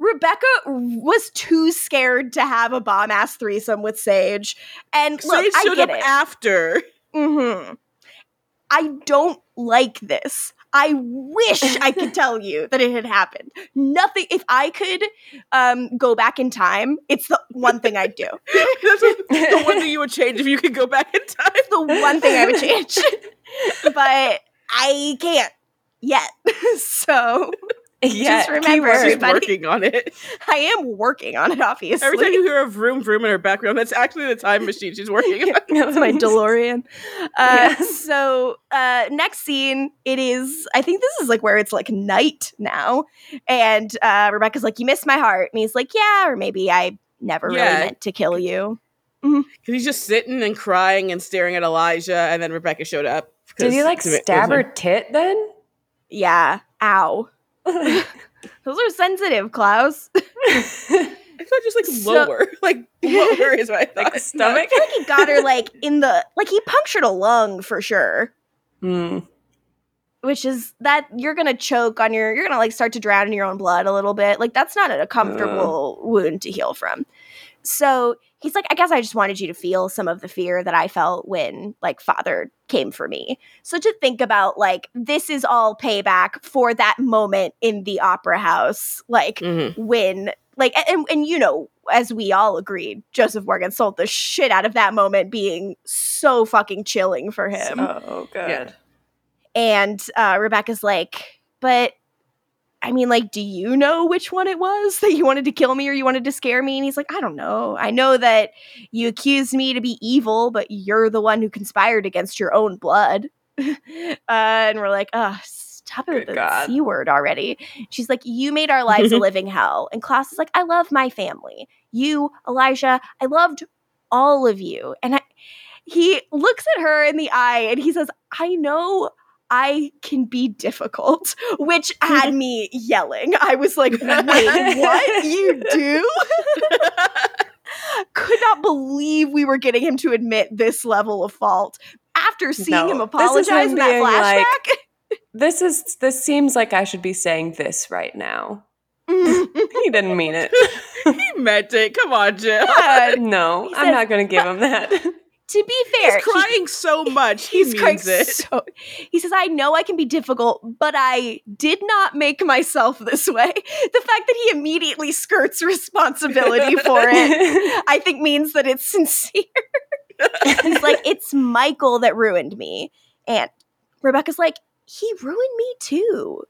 Rebekah was too scared to have a bomb ass threesome with Sage. And look, Sage I showed get up it. after. hmm I don't like this. I wish I could tell you that it had happened. Nothing. If I could um, go back in time, it's the one thing I'd do. That's what- the one thing you would change if you could go back in time. the one thing I would change. but I can't yet. so Yeah. just remember, She's everybody, working on it. I am working on it. Obviously, Every time you hear a vroom vroom in her background, that's actually the time machine she's working on. That's my DeLorean. Uh, Yeah. So uh, next scene, it is. I think this is like where it's like night now, and uh, Rebekah's like, "You missed my heart," and he's like, "Yeah, or maybe I never Yeah. really meant to kill you." Because he's just sitting and crying and staring at Elijah, and then Rebekah showed up. Did he like stab her him. tit then? Yeah. Ow. Those are sensitive, Klaus. I thought just like So- lower, like lower is what I thought. like stomach? I feel like he got her like in the like he punctured a lung for sure. Hmm. which is that you're gonna choke on your you're gonna like start to drown in your own blood a little bit like that's not a comfortable wound to heal from so he's like i guess i just wanted you to feel some of the fear that i felt when like father came for me so to think about like this is all payback for that moment in the opera house like Mhm. when like and, and you know as we all agreed joseph morgan sold the shit out of that moment being so fucking chilling for him Oh, good. Yeah. and uh, Rebekah's like, but I mean, like, do you know which one it was that you wanted to kill me or you wanted to scare me? And he's like, I don't know. I know that you accused me to be evil, but you're the one who conspired against your own blood. uh, and we're like, oh, stop it with the God. C word already. She's like, you made our lives a living hell. And Klaus is like, I love my family. You, Elijah, I loved all of you. And I, he looks at her in the eye and he says, I know I can be difficult, which had me yelling. I was like, wait, what? You do? Could not believe we were getting him to admit this level of fault after seeing No, him apologize him in that being like- flashback. This is this seems like I should be saying this right now. He didn't mean it. he meant it. Come on, Jill. God. no, I'm not going to give him that. To be fair, He's he- crying so much. He He's crying it. so. He says, "I know I can be difficult, but I did not make myself this way." The fact that he immediately skirts responsibility for it, I think, means that it's sincere. He's like, "It's Mikael that ruined me," and Rebekah's like, "He ruined me too."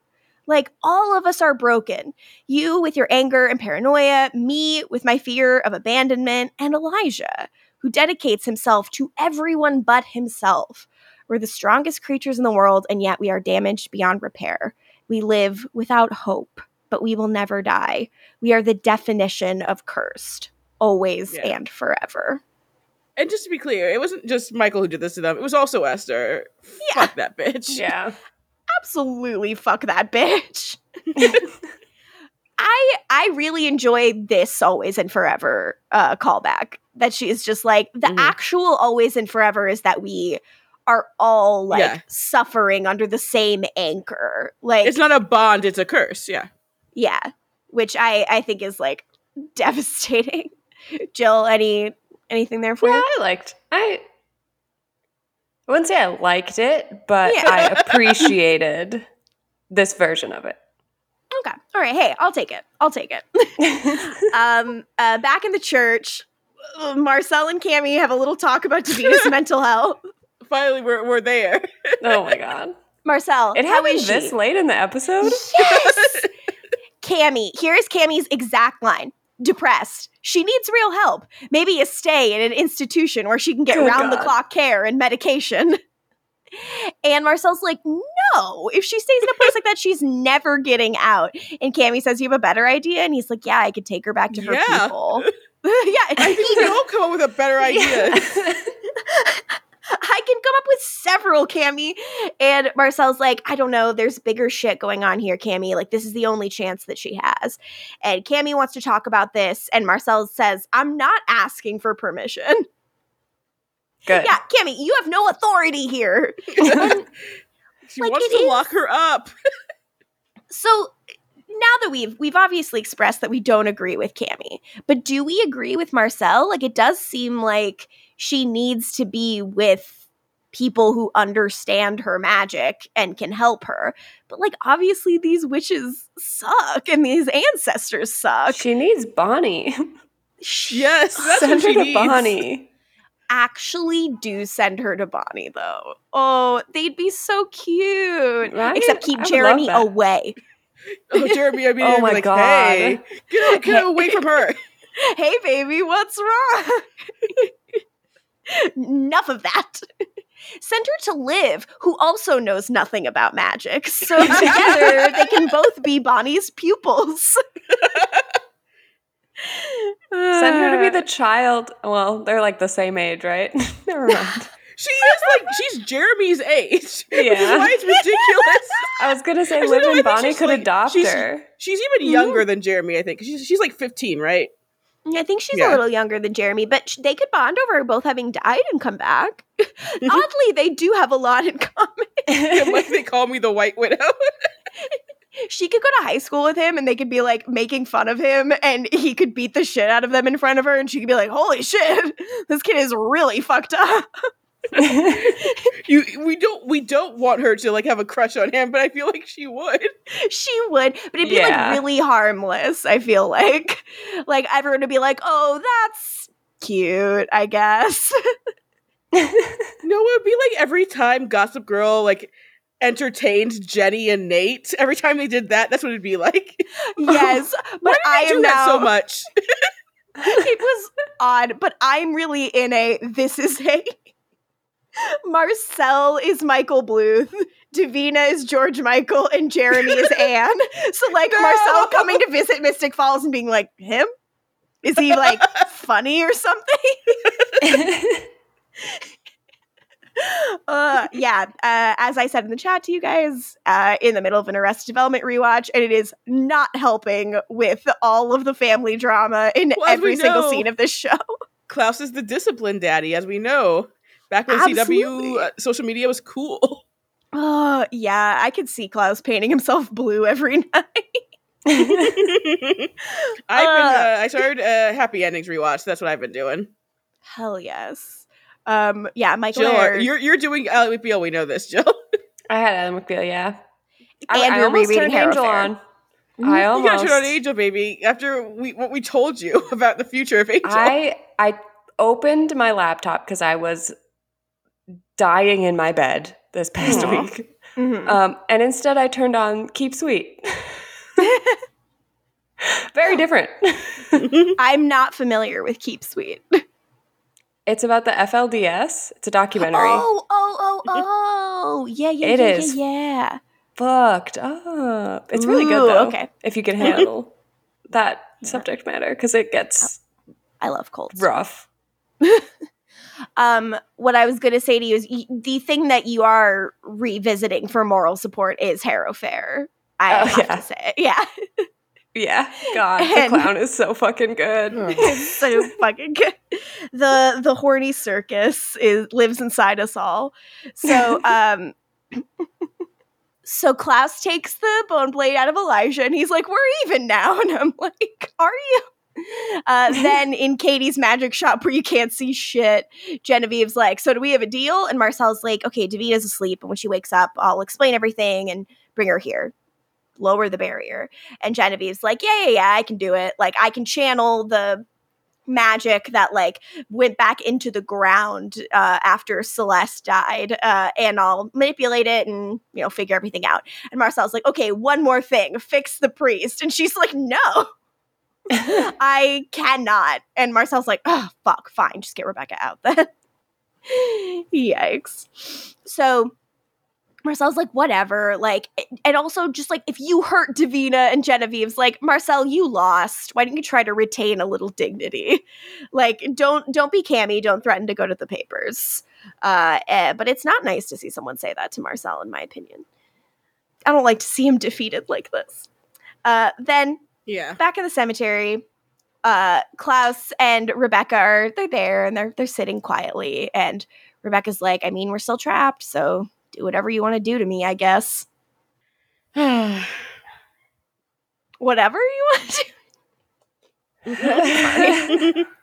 Like all of us are broken. You with your anger and paranoia, me with my fear of abandonment, and Elijah who dedicates himself to everyone but himself. We're the strongest creatures in the world, and yet we are damaged beyond repair. We live without hope, but we will never die. We are the definition of cursed, always Yeah. and forever. And just to be clear, it wasn't just Mikael who did this to them. It was also Esther. Fuck that bitch. yeah. Absolutely fuck that bitch. I I really enjoy this always and forever uh callback. That she is just like the Mhm. actual always and forever is that we are all like Yeah. suffering under the same anchor. Like It's not a bond, it's a curse. Yeah. yeah, which I I think is like devastating. Jill, any anything there for you? Yeah, you? I liked. I I wouldn't say I liked it, but Yeah. I appreciated this version of it. Okay. All right. Hey, I'll take it. I'll take it. um, uh, back in the church, Uh, Marcel and Cami have a little talk about Davina's mental health. Finally, we're, we're there. oh my god! Marcel, It how happened is she? this late in the episode. Yes. Cami, here's Cami's exact line. Depressed. She needs real help. Maybe a stay in an institution where she can get Good round-the-clock care and medication. And Marcel's like, no, if she stays in a place like that, she's never getting out. And Cami says, You have a better idea? And he's like, Yeah, I could take her back to her Yeah. people. yeah, I think we all come up with a better idea. I can come up with several, Cami. And Marcel's like, I don't know, there's bigger shit going on here, Cami. Like, this is the only chance that she has. And Cami wants to talk about this, and Marcel says, I'm not asking for permission. Good. Yeah, Cami, you have no authority here. she Like, wants to is- lock her up. So now that we've we've obviously expressed that we don't agree with Cami, but do we agree with Marcel? Like it does seem like she needs to be with people who understand her magic and can help her. But like obviously these witches suck and these ancestors suck. She needs Bonnie. Yes, that's Send her she to needs. Bonnie. Actually do send her to Bonnie though. Oh, they'd be so cute. Right? Except keep I Jeremy away. Oh, Jeremy, I oh mean, Oh my like, God. hey, get, get away from her. hey baby what's wrong enough of that send her to liv who also knows nothing about magic so together they can both be bonnie's pupils Send her to be the child. Well, they're like the same age, right? Never mind. She is like, she's Jeremy's age. Yeah. why it's ridiculous. I was gonna say, Actually, Liv no, and Bonnie could like- adopt she's- her. She's even mm-hmm. younger than Jeremy, I think. She's, she's like 15, right? i think she's a little younger than jeremy but they could bond over both having died and come back mm-hmm. oddly they do have a lot in common like they call me the White Widow. she could go to high school with him and they could be like making fun of him and he could beat the shit out of them in front of her and she could be like holy shit this kid is really fucked up you, we don't, we don't want her to like have a crush on him, but I feel like she would. she would but it'd be Yeah. like really harmless i feel like like everyone would be like oh that's cute i guess No, it would be like every time Gossip Girl like entertained Jenny and Nate. Every time they did that, that's what it'd be like. Oh, yes Why but did i they do am that now so much? it was odd but i'm really in a this is a Marcel is Michael Bluth, Davina is George Michael, and Jeremy is Anne. So, like, No. Marcel coming to visit Mystic Falls and being like, him? Is he like funny or something? uh, yeah, uh, as I said in the chat to you guys, uh, in the middle of an Arrested Development rewatch, and it is not helping with all of the family drama in Well, every single scene of this show. Klaus is the discipline daddy, as we know. Back when Absolutely. CW uh, social media was cool. Oh, yeah, I could see Klaus painting himself blue every night. I've been. Uh, I started uh, Happy Endings rewatch. That's what I've been doing. Hell yes. Um, yeah, Michael Jill, Ayer- you're you're doing Ally McBeal. We know this, Jill. I had Ellen McBeal, yeah. I, and I you're almost rereading turned Harrow Angel Fair. on. I You almost. gotta turn on Angel, baby. After we what we told you about the future of Angel. I I opened my laptop because I was dying in my bed this past Aw. week, Mhm. um, and instead I turned on Keep Sweet. Very different. I'm not familiar with Keep Sweet. it's about the FLDS. It's a documentary. Oh, oh, oh, oh. Yeah, yeah, It yeah, is. yeah, yeah. Fucked up. It's really Ooh, good though. okay. If you can handle that Yeah. subject matter, because it gets I love cold. rough. Um, what I was going to say to you is y- the thing that you are revisiting for moral support is Harrow Fair. I Oh, have yeah. to say, yeah, Yeah, God, the clown is so fucking good. it's so fucking good. The the horny circus is lives inside us all. So, um. So Klaus takes the bone blade out of Elijah and he's like, We're even now. And I'm like, Are you? Uh, then in Katie's magic shop where you can't see shit, Genevieve's like, So do we have a deal? And Marcel's like, Okay, Davina's asleep. And when she wakes up, I'll explain everything and bring her here. Lower the barrier. And Genevieve's like, Yeah, yeah, yeah, I can do it. Like, I can channel the magic that like went back into the ground uh, after Celeste died, uh, and I'll manipulate it and you know figure everything out. And Marcel's like, okay, one more thing, fix the priest, and she's like, no. I cannot. And Marcel's like, oh, fuck, fine, just get Rebekah out then. Yikes. So Marcel's like, whatever. Like, and also just like, if you hurt Davina and Genevieve's like, Marcel, you lost. Why didn't you try to retain a little dignity? Like, don't don't be Cami. Don't threaten to go to the papers. Uh, eh, but it's not nice to see someone say that to Marcel, in my opinion. I don't like to see him defeated like this. Uh, then yeah. back in the cemetery, uh, Klaus and Rebekah are they're there and they're they're sitting quietly. And Rebekah's like, I mean, we're still trapped, so do whatever you want to do to me, I guess. Whatever you want to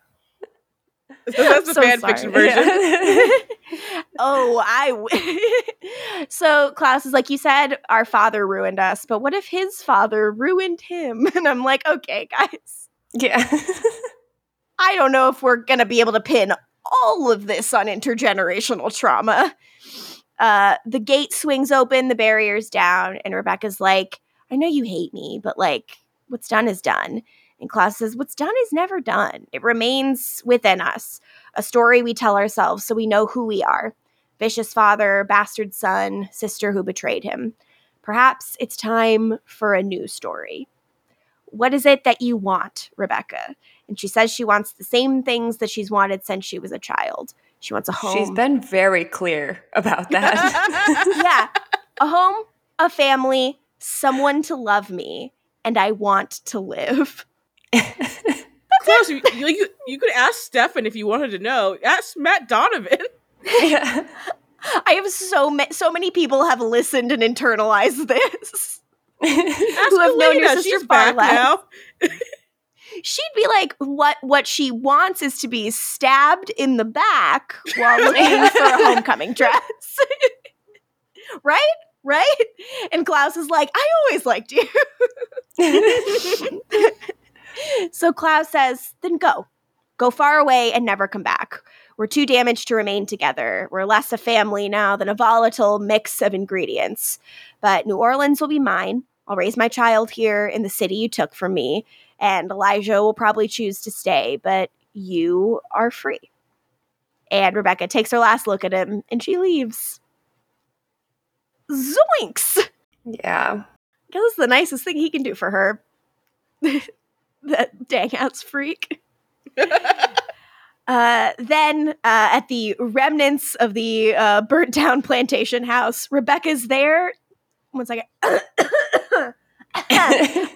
do. That's the So fan sorry. fiction version. oh, I. W- so Klaus is like, you said our father ruined us, but what if his father ruined him? And I'm like, okay, guys. yeah. I don't know if we're going to be able to pin all of this on intergenerational trauma. Uh, the gate swings open, the barrier's down, and Rebekah's like, I know you hate me, but like, what's done is done. And Klaus says, What's done is never done. It remains within us, a story we tell ourselves so we know who we are vicious father, bastard son, sister who betrayed him. Perhaps it's time for a new story. What is it that you want, Rebekah? And she says she wants the same things that she's wanted since she was a child. She wants a home. She's been very clear about that. yeah, a home, a family, someone to love me, and I want to live. Klaus, you, you, you, could ask Stefan if you wanted to know. Ask Matt Donovan. yeah. I have so ma- so many people have listened and internalized this. Who have known your sister far back less. now. She'd be like, "What? What she wants is to be stabbed in the back while looking for a homecoming dress." right? Right? And Klaus is like, "I always liked you." so Klaus says, then go. Go far away and never come back. We're too damaged to remain together. We're less a family now than a volatile mix of ingredients. But New Orleans will be mine. I'll raise my child here in the city you took from me. And Elijah will probably choose to stay, but you are free. And Rebekah takes her last look at him and she leaves. Zoinks! yeah. This is the nicest thing he can do for her. that dang ass freak. Uh, then, uh, at the remnants of the uh, burnt down plantation house, Rebekah's there. One second. I'm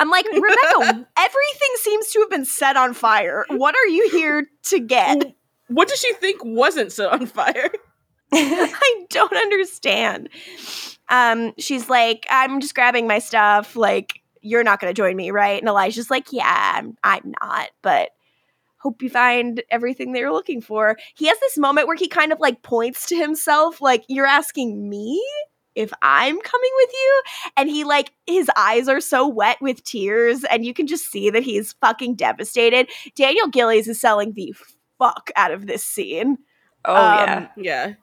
like, Rebekah, everything seems to have been set on fire. What are you here to get? What does she think wasn't set on fire? I don't understand. Um, she's like, I'm just grabbing my stuff. Like, you're not going to join me, right? And Elijah's like, Yeah, I'm, I'm not, but hope you find everything that you're looking for. He has this moment where he kind of like points to himself, like, You're asking me if I'm coming with you? And he like, his eyes are so wet with tears, and you can just see that he's fucking devastated. Daniel Gillies is selling the fuck out of this scene. Oh Um, yeah. Yeah.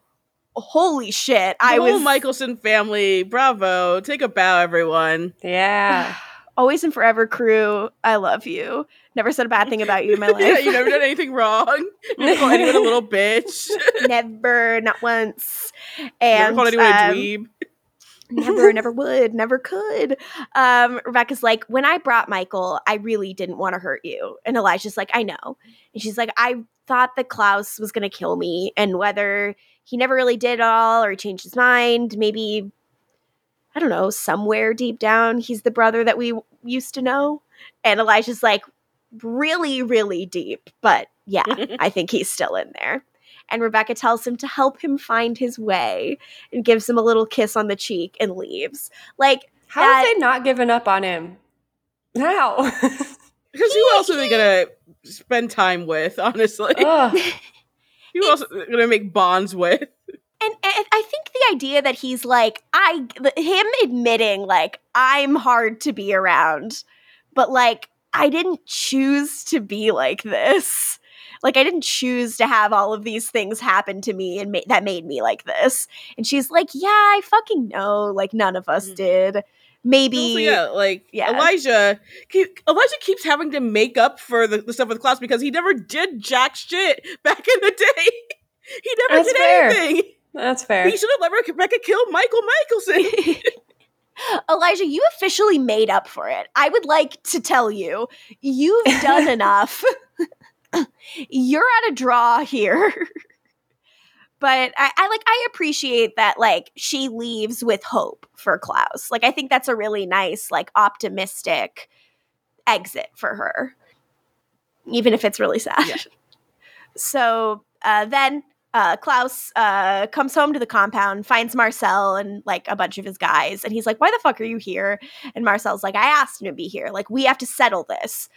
Holy shit. The I whole was Mikaelson family. Bravo. Take a bow, everyone. Yeah. always and forever crew. I love you. Never said a bad thing about you in my life. yeah, you never done anything wrong. You never called anyone a little bitch. never, not once. never And called anyone um, a dweeb. never, never would, never could. Um, Rebekah's like, when I brought Mikael, I really didn't want to hurt you. And Elijah's like, I know. And she's like, I thought that Klaus was going to kill me. And whether he never really did all or he changed his mind, maybe, I don't know, somewhere deep down, he's the brother that we used to know. And Elijah's like, really, really deep. But yeah, I think he's still in there. And Rebekah tells him to help him find his way and gives him a little kiss on the cheek and leaves. Like, How that- have they not given up on him? How? Because who else are they gonna spend time with? Honestly, who else are they gonna make bonds with? And, and I think the idea that he's like, I, him admitting, like, I'm hard to be around, but like, I didn't choose to be like this. Like, I didn't choose to have all of these things happen to me and ma- that made me like this. And she's like, Yeah, I fucking know. Like, none of us Mhm. did. Maybe. Also, yeah, like yeah. Elijah. Elijah keeps having to make up for the, the stuff with Klaus because he never did jack shit back in the day. he never That's did fair. anything. That's fair. He should have let Rebekah kill Mikael Mikaelson. Elijah, you officially made up for it. I would like to tell you, you've done enough. You're at a draw here. but I, I like I appreciate that like she leaves with hope for Klaus. Like I think that's a really nice, like optimistic exit for her. Even if it's really sad. Yeah. So uh, then uh, Klaus uh, comes home to the compound, finds Marcel and like a bunch of his guys, and he's like, "Why the fuck are you here?" And Marcel's like, "I asked him to be here. Like, we have to settle this."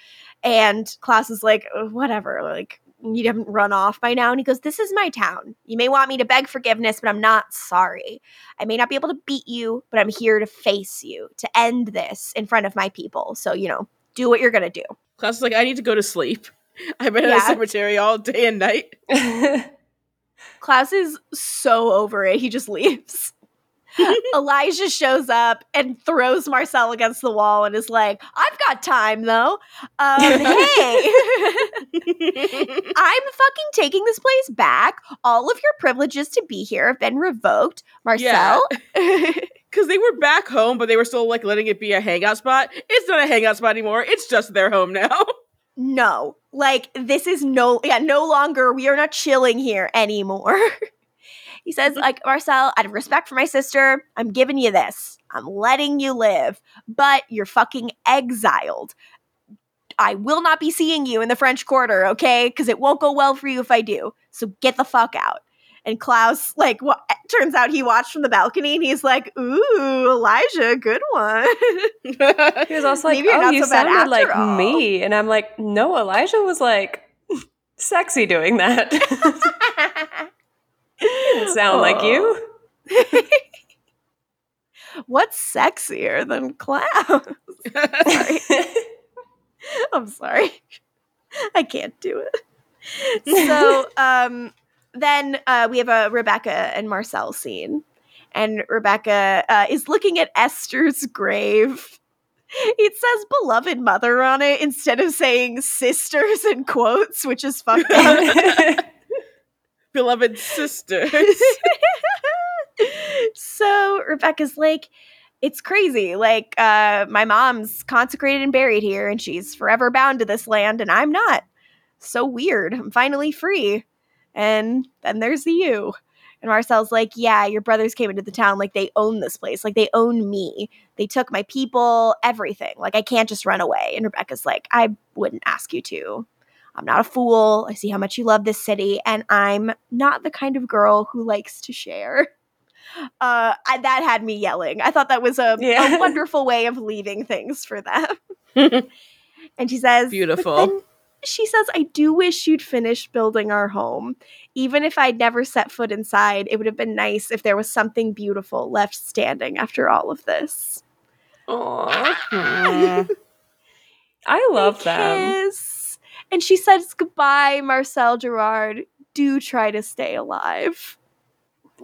And Klaus is like, "Uh, "Whatever. Like, you haven't run off by now." And he goes, "This is my town. You may want me to beg forgiveness, but I'm not sorry. I may not be able to beat you, but I'm here to face you to end this in front of my people. So you know, do what you're gonna do." Klaus is like, I need to go to sleep. I've been in Yeah. the cemetery all day and night. Klaus is so over it. He just leaves. Elijah shows up and throws Marcel against the wall and is like, I've got time though. Um, hey, I'm fucking taking this place back. All of your privileges to be here have been revoked. Marcel, Because they were back home, but they were still like letting it be a hangout spot. It's not a hangout spot anymore. It's just their home now. No, like this is no, yeah, no longer, we are not chilling here anymore. he says, mm-hmm. like, Marcel, out of respect for my sister, I'm giving you this. I'm letting you live, but you're fucking exiled. I will not be seeing you in the French Quarter, okay? Because it won't go well for you if I do. So get the fuck out. And Klaus, like, turns out he watched from the balcony and he's like, Ooh, Elijah, good one. he was also like, Maybe "Oh, not you so sounded like all." me," and I'm like, "No, Elijah was like sexy doing that. Didn't sound like you." What's sexier than Klaus? sorry. I'm sorry. I can't do it. So um, then uh, we have a Rebekah and Marcel scene. And Rebekah uh, is looking at Esther's grave. It says beloved mother on it instead of saying sisters in quotes, which is fucked up. Beloved sisters. so Rebekah's like, it's crazy. Like, uh, my mom's consecrated and buried here, and she's forever bound to this land, and I'm not. so weird. I'm finally free. And then there's the you. And Marcel's like, yeah, your brothers came into the town like they own this place, like they own me. They took my people, everything. Like I can't just run away. And Rebekah's like, I wouldn't ask you to. I'm not a fool. I see how much you love this city, and I'm not the kind of girl who likes to share. Uh, I, that had me yelling. I thought that was a, Yeah. a wonderful way of leaving things for them. and she says, "But Beautiful. She says, I do wish you'd finished building our home. Even if I'd never set foot inside, it would have been nice if there was something beautiful left standing after all of this. Aw. Aw. I love them. And she says, Goodbye, Marcel Gerard. Do try to stay alive.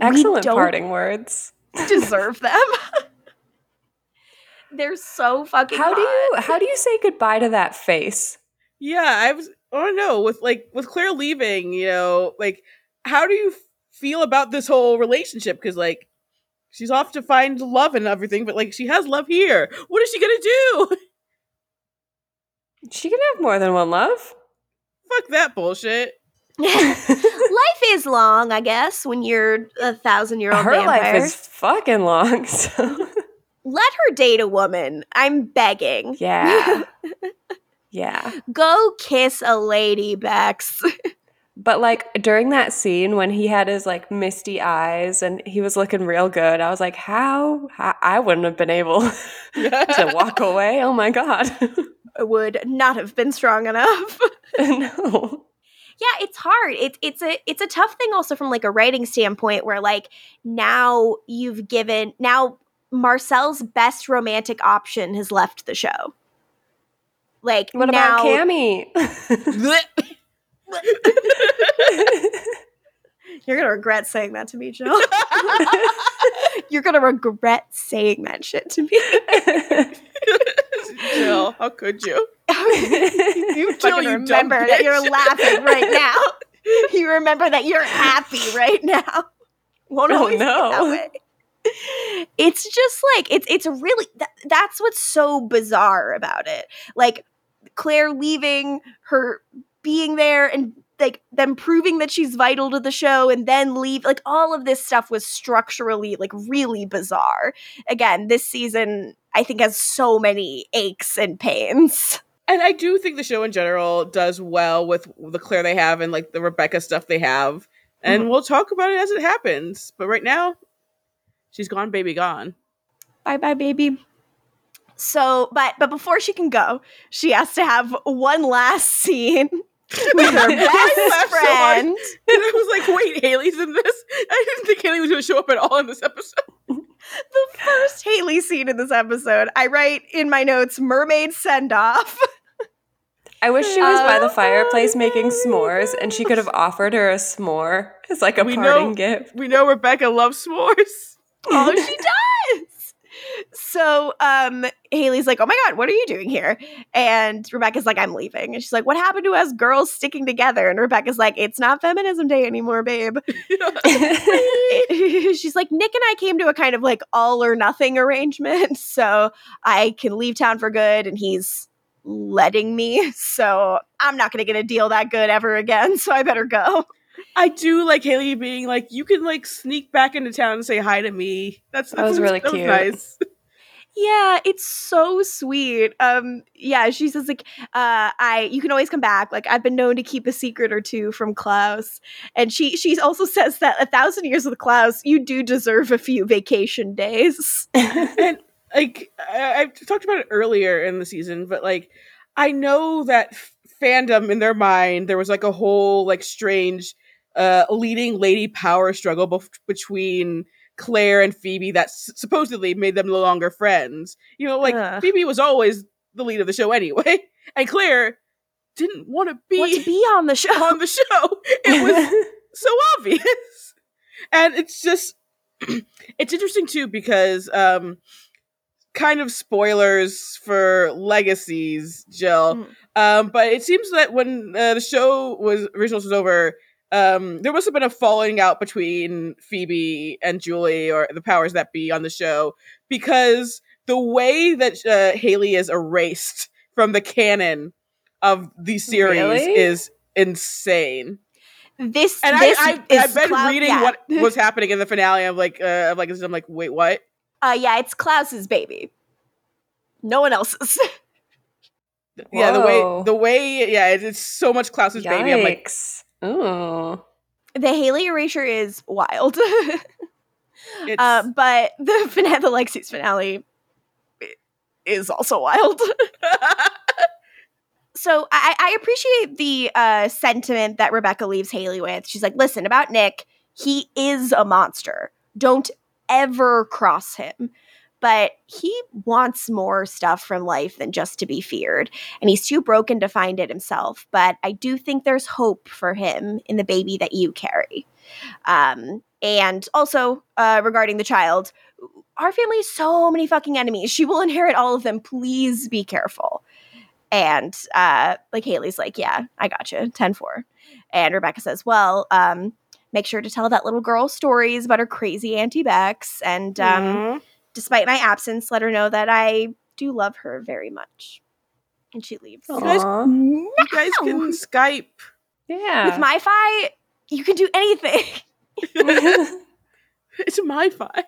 Excellent parting words. deserve them. They're so fucking How do you how do you say goodbye to that face? Yeah, I was. Oh, I don't know. With like with Claire leaving, you know, like how do you feel about this whole relationship? Because like she's off to find love and everything, but like she has love here. What is she gonna do? She can have more than one love. Fuck that bullshit. Life is long, I guess, when you're a thousand year old Her vampire. life is fucking long. So Let her date a woman. I'm begging. yeah. Yeah. Go kiss a lady, Bex. But like during that scene when he had his like misty eyes and he was looking real good, I was like, how? how I wouldn't have been able to walk away. Oh my god. Would not have been strong enough. no. yeah, it's hard. It's it's a it's a tough thing also from like a writing standpoint where like now you've given now Marcel's best romantic option has left the show. Like What now, about Cami? You're gonna regret saying that to me, Jill. You're gonna regret saying that shit to me. Jill, how could you? you Jill, you remember that you're laughing right now. You remember that you're happy right now. Won't Oh, always be no. that way. It's just like it's it's really that, that's what's so bizarre about it. Like Claire leaving, her being there and like them proving that she's vital to the show and then leave like all of this stuff was structurally like really bizarre. Again, this season I think has so many aches and pains. And I do think the show in general does well with the Claire they have and like the Rebekah stuff they have. And mm-hmm. we'll talk about it as it happens. But right now, she's gone, baby, gone. bye bye baby so but but before she can go she has to have one last scene with her I best laughed so friend And I was like, wait, Hayley's in this? I didn't think Hayley was going to show up at all in this episode. the first hayley scene in this episode i write in my notes mermaid send off I wish she was by the Oh, fireplace making s'mores and she could have offered her a s'more as like a We parting know- gift. We know Rebekah loves s'mores. oh she does so um hayley's like oh my god what are you doing here? And rebekah's like i'm leaving. And she's like what happened to us girls sticking together? And rebekah's like it's not feminism day anymore babe. She's like nik and i came to a kind of like all or nothing arrangement so i can leave town for good and he's letting me. So i'm not gonna get a deal that good ever again so i better go I do like Hayley being like, you can like sneak back into town and say hi to me. That's That was really cute. nice. yeah it's so sweet um yeah she says like uh i you can always come back like i've been known to keep a secret or two from klaus and she she also says that a thousand years with klaus you do deserve a few vacation days and like I, I've talked about it earlier in the season, but like I know that f- fandom in their mind there was like a whole like strange uh leading lady power struggle bef- between Claire and Phoebe that s- supposedly made them no longer friends. You know, like Ugh. Phoebe was always the lead of the show anyway, and Claire didn't want to be, want to be on the show on the show. It was so obvious. And it's just it's interesting too because um kind of spoilers for legacies, Jill. Mm. Um but it seems that when uh, the show was originals was over, um there must have been a falling out between Phoebe and Julie or the powers that be on the show because the way that uh, Hayley is erased from the canon of the series Really? is insane. This And this I, I is I've been Cloud- reading yeah. what was happening in the finale. I'm like, uh, I'm like, I'm like, wait, what? Uh, yeah, it's Klaus's baby. No one else's. Yeah, the way the way yeah, it's, it's so much Klaus's baby. I'm like, Ooh. the Hayley erasure is wild. it's uh, but the finale, the Lexi's finale, is also wild. so I, I appreciate the uh, sentiment that Rebekah leaves Hayley with. She's like, listen, about Nik, he is a monster. Don't ever cross him. But he wants more stuff from life than just to be feared. And he's too broken to find it himself. But I do think there's hope for him in the baby that you carry. Um, and also, uh, regarding the child, our family has so many fucking enemies. She will inherit all of them. Please be careful. And uh, like Hayley's like, yeah, I got you, 10 4. And Rebekah says, well, um, make sure to tell that little girl stories about her crazy Auntie Bex. And um, mhm. Despite my absence, let her know that I do love her very much. And she leaves. You guys- you guys can Skype. Yeah. With MiFi, you can do anything. it's MiFi.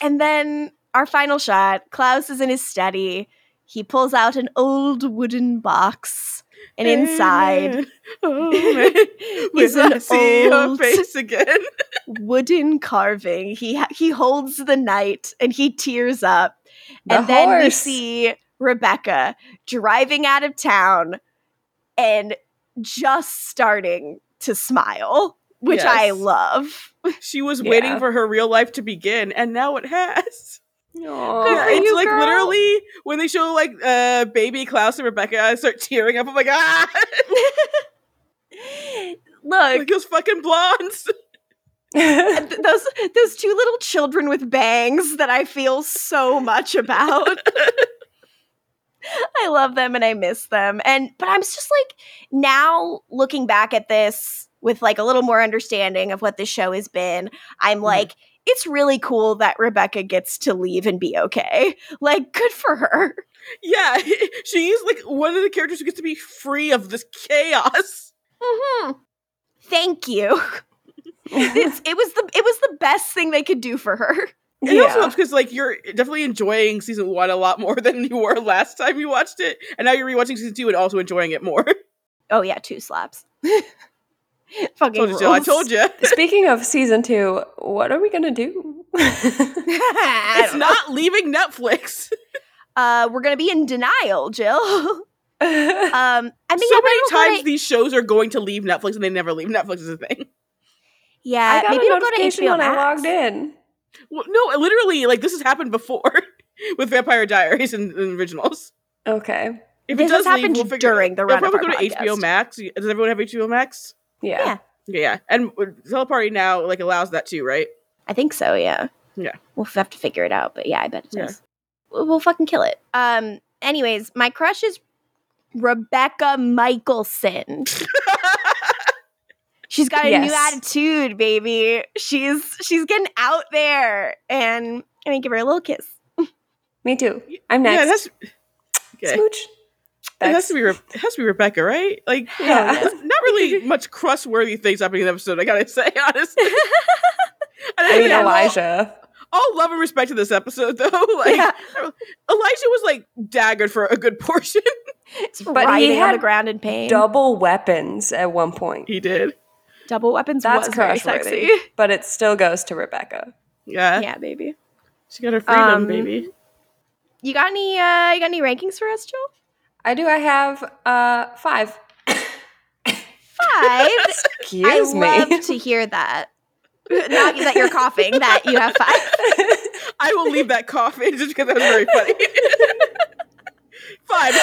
And then our final shot Klaus is in his study. He pulls out an old wooden box, and inside, oh man, He's I an see your old- face again. wooden carving. He ha- he holds the knight, and he tears up. The and then we see Rebekah driving out of town, and just starting to smile, which I love. She was waiting for her real life to begin, and now it has. Aw. Yeah, it's you, like girl. literally when they show like uh baby Klaus and Rebekah, I start tearing up. I'm like, ah, Look, like those fucking blondes. those those two little children with bangs that I feel so much about. I love them and I miss them. And but I'm just like now looking back at this with like a little more understanding of what this show has been, I'm like it's really cool that Rebekah gets to leave and be okay. Like good for her. yeah, she's like one of the characters who gets to be free of this chaos. Mhm. Thank you. It's, it was the it was the best thing they could do for her. It also helps because like you're definitely enjoying season one a lot more than you were last time you watched it, and now you're rewatching season two and also enjoying it more. Oh yeah, two slaps. Fucking told you, Jill. I told you. Speaking of season two, what are we gonna do? It's don't know. not leaving Netflix. Uh, we're gonna be in denial, Jill. um, I mean, so yeah, many maybe we'll go times to- these shows are going to leave Netflix and they never leave. Netflix is a thing. yeah, I got maybe a we'll go to HBO when I logged in. Well, no, literally, like this has happened before with Vampire Diaries and, and originals. Okay. If This it does has leave, happened we'll figure during it. the It'll run of probably our go to HBO. Max. Does everyone have HBO Max? Yeah. Yeah. Yeah, and Teleparty now like allows that too, right? I think so. Yeah. Yeah. We'll have to figure it out, but yeah, I bet it Yeah. does. We'll, we'll fucking kill it. Um. Anyways, my crush is Rebekah Mikaelson. She's got a new attitude, baby. She's she's getting out there, and I mean, give her a little kiss. Me too. I'm Yeah, it next. has, okay. Smooch. It has to be. Re- it has to be Rebekah, right? Like, Yeah. there's not really much crust-worthy things happening in the episode. I gotta say, honestly. And I mean have all- Elijah. All, love and respect to this episode, though. Like, Yeah. Elijah was like daggered for a good portion. But he writhing on had the ground in pain. Double weapons at one point. he did. Double weapons That's was very sexy. worthy. But it still goes to Rebekah. Yeah, yeah, baby. she got her freedom, Um, baby. You got any? Uh, you got any rankings for us, Jill? I do. I have uh five. Five. Excuse I me. love to hear that. Not that you're coughing. That you have five. I will leave that cough in just because that was very funny. Five.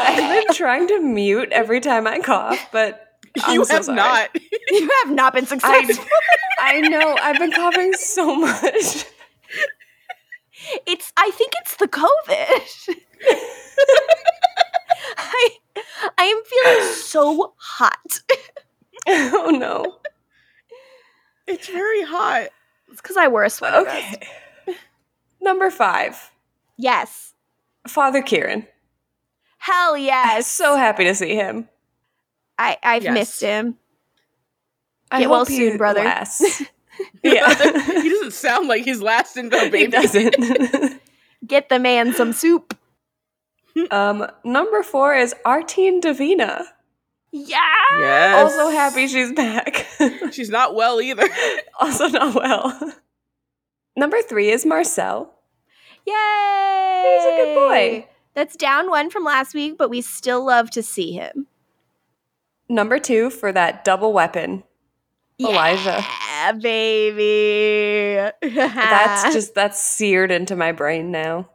I've been trying to mute every time I cough, but I'm you so have sorry. not. you have not been successful. I know I've been coughing so much. it's. I think it's the COVID. I I am feeling so hot. oh no. It's very hot. It's because I wore a sweater. vest. Okay. Number five, Yes. Father Kieran. Hell yes. So happy to see him. I I've Yes. missed him. I Get well hope he soon, brother. lasts. yeah, he doesn't sound like he's lasting though, he doesn't. Get the man some soup. um, number four is Artine Davina. Yeah. Yes. Also happy she's back. She's not well either. also not well. Number three is Marcel. Yay! He's a good boy. That's down one from last week, but we still love to see him. Number two for that double weapon. Elijah. Yeah, baby. That's just that's seared into my brain now.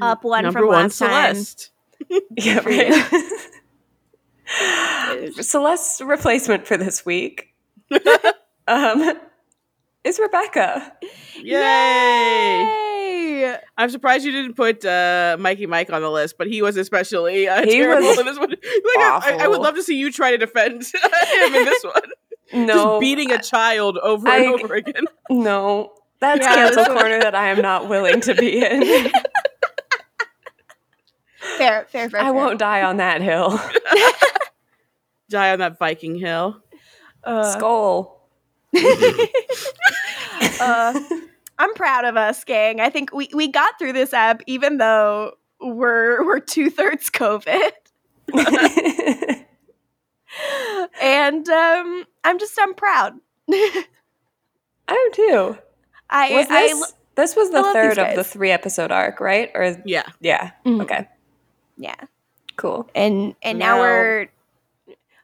Up one Number from one, last time. Celeste. Yeah, right. Celeste's replacement for this week um, is Rebekah. Yay! Yay! I'm surprised you didn't put uh, Mikey Mike on the list, but he was especially uh, He terrible was in this one. Like, I, I would love to see you try to defend him in this one. No, Just beating a child over and over again. no, that's Yeah, cancel corner that I am not willing to be in. Fair, fair, fair. I fair. won't die on that hill. Die on that Viking hill. Uh, Skull. uh, I'm proud of us, gang. I think we, we got through this app even though we're we're two thirds COVID. and um, I'm just I'm proud. I am too. I Was I this, this was the I love these third of the three episode arc, right? Or Yeah. yeah, Mhm. okay, yeah. cool. And and now Now- we're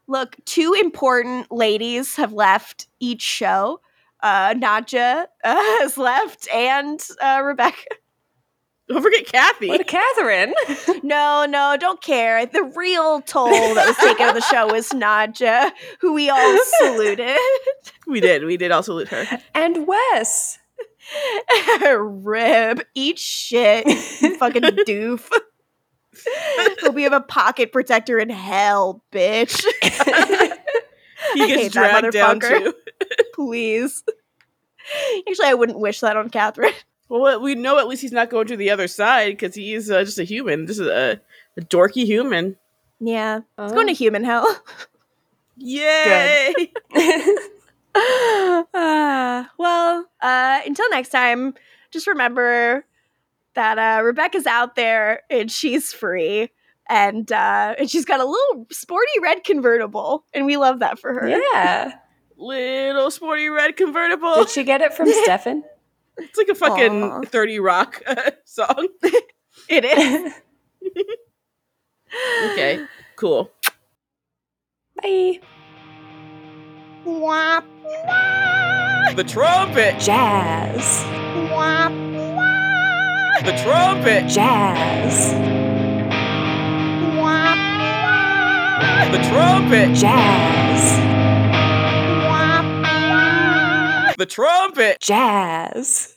look, two important ladies have left each show. Uh Nadia uh, has left and uh Rebekah. Don't forget Kathy. What a Catherine! No, no, don't care. The real toll that was taken of the show was Nadia, who we all saluted. we did. We did also salute her. and Wes. Rib, eat shit, fucking doof. Hope you have a pocket protector in hell, bitch. He I gets hate that dragged down too. Please. Actually, I wouldn't wish that on Catherine. Well, we know at least he's not going to the other side because he's uh, just a human. This is a, a dorky human. Yeah, it's going to human hell. Yay! uh, well, uh, until next time, just remember that uh, Rebekah's out there and she's free. And uh, and she's got a little sporty red convertible, and we love that for her. yeah. Little sporty red convertible. Did she get it from Stefan? It's like a fucking Aw. 30 Rock uh, song. It is. Okay, cool. Bye. Wah, The trumpet! Jazz. wah, The trumpet! Jazz. The trumpet! Jazz. The trumpet! Jazz.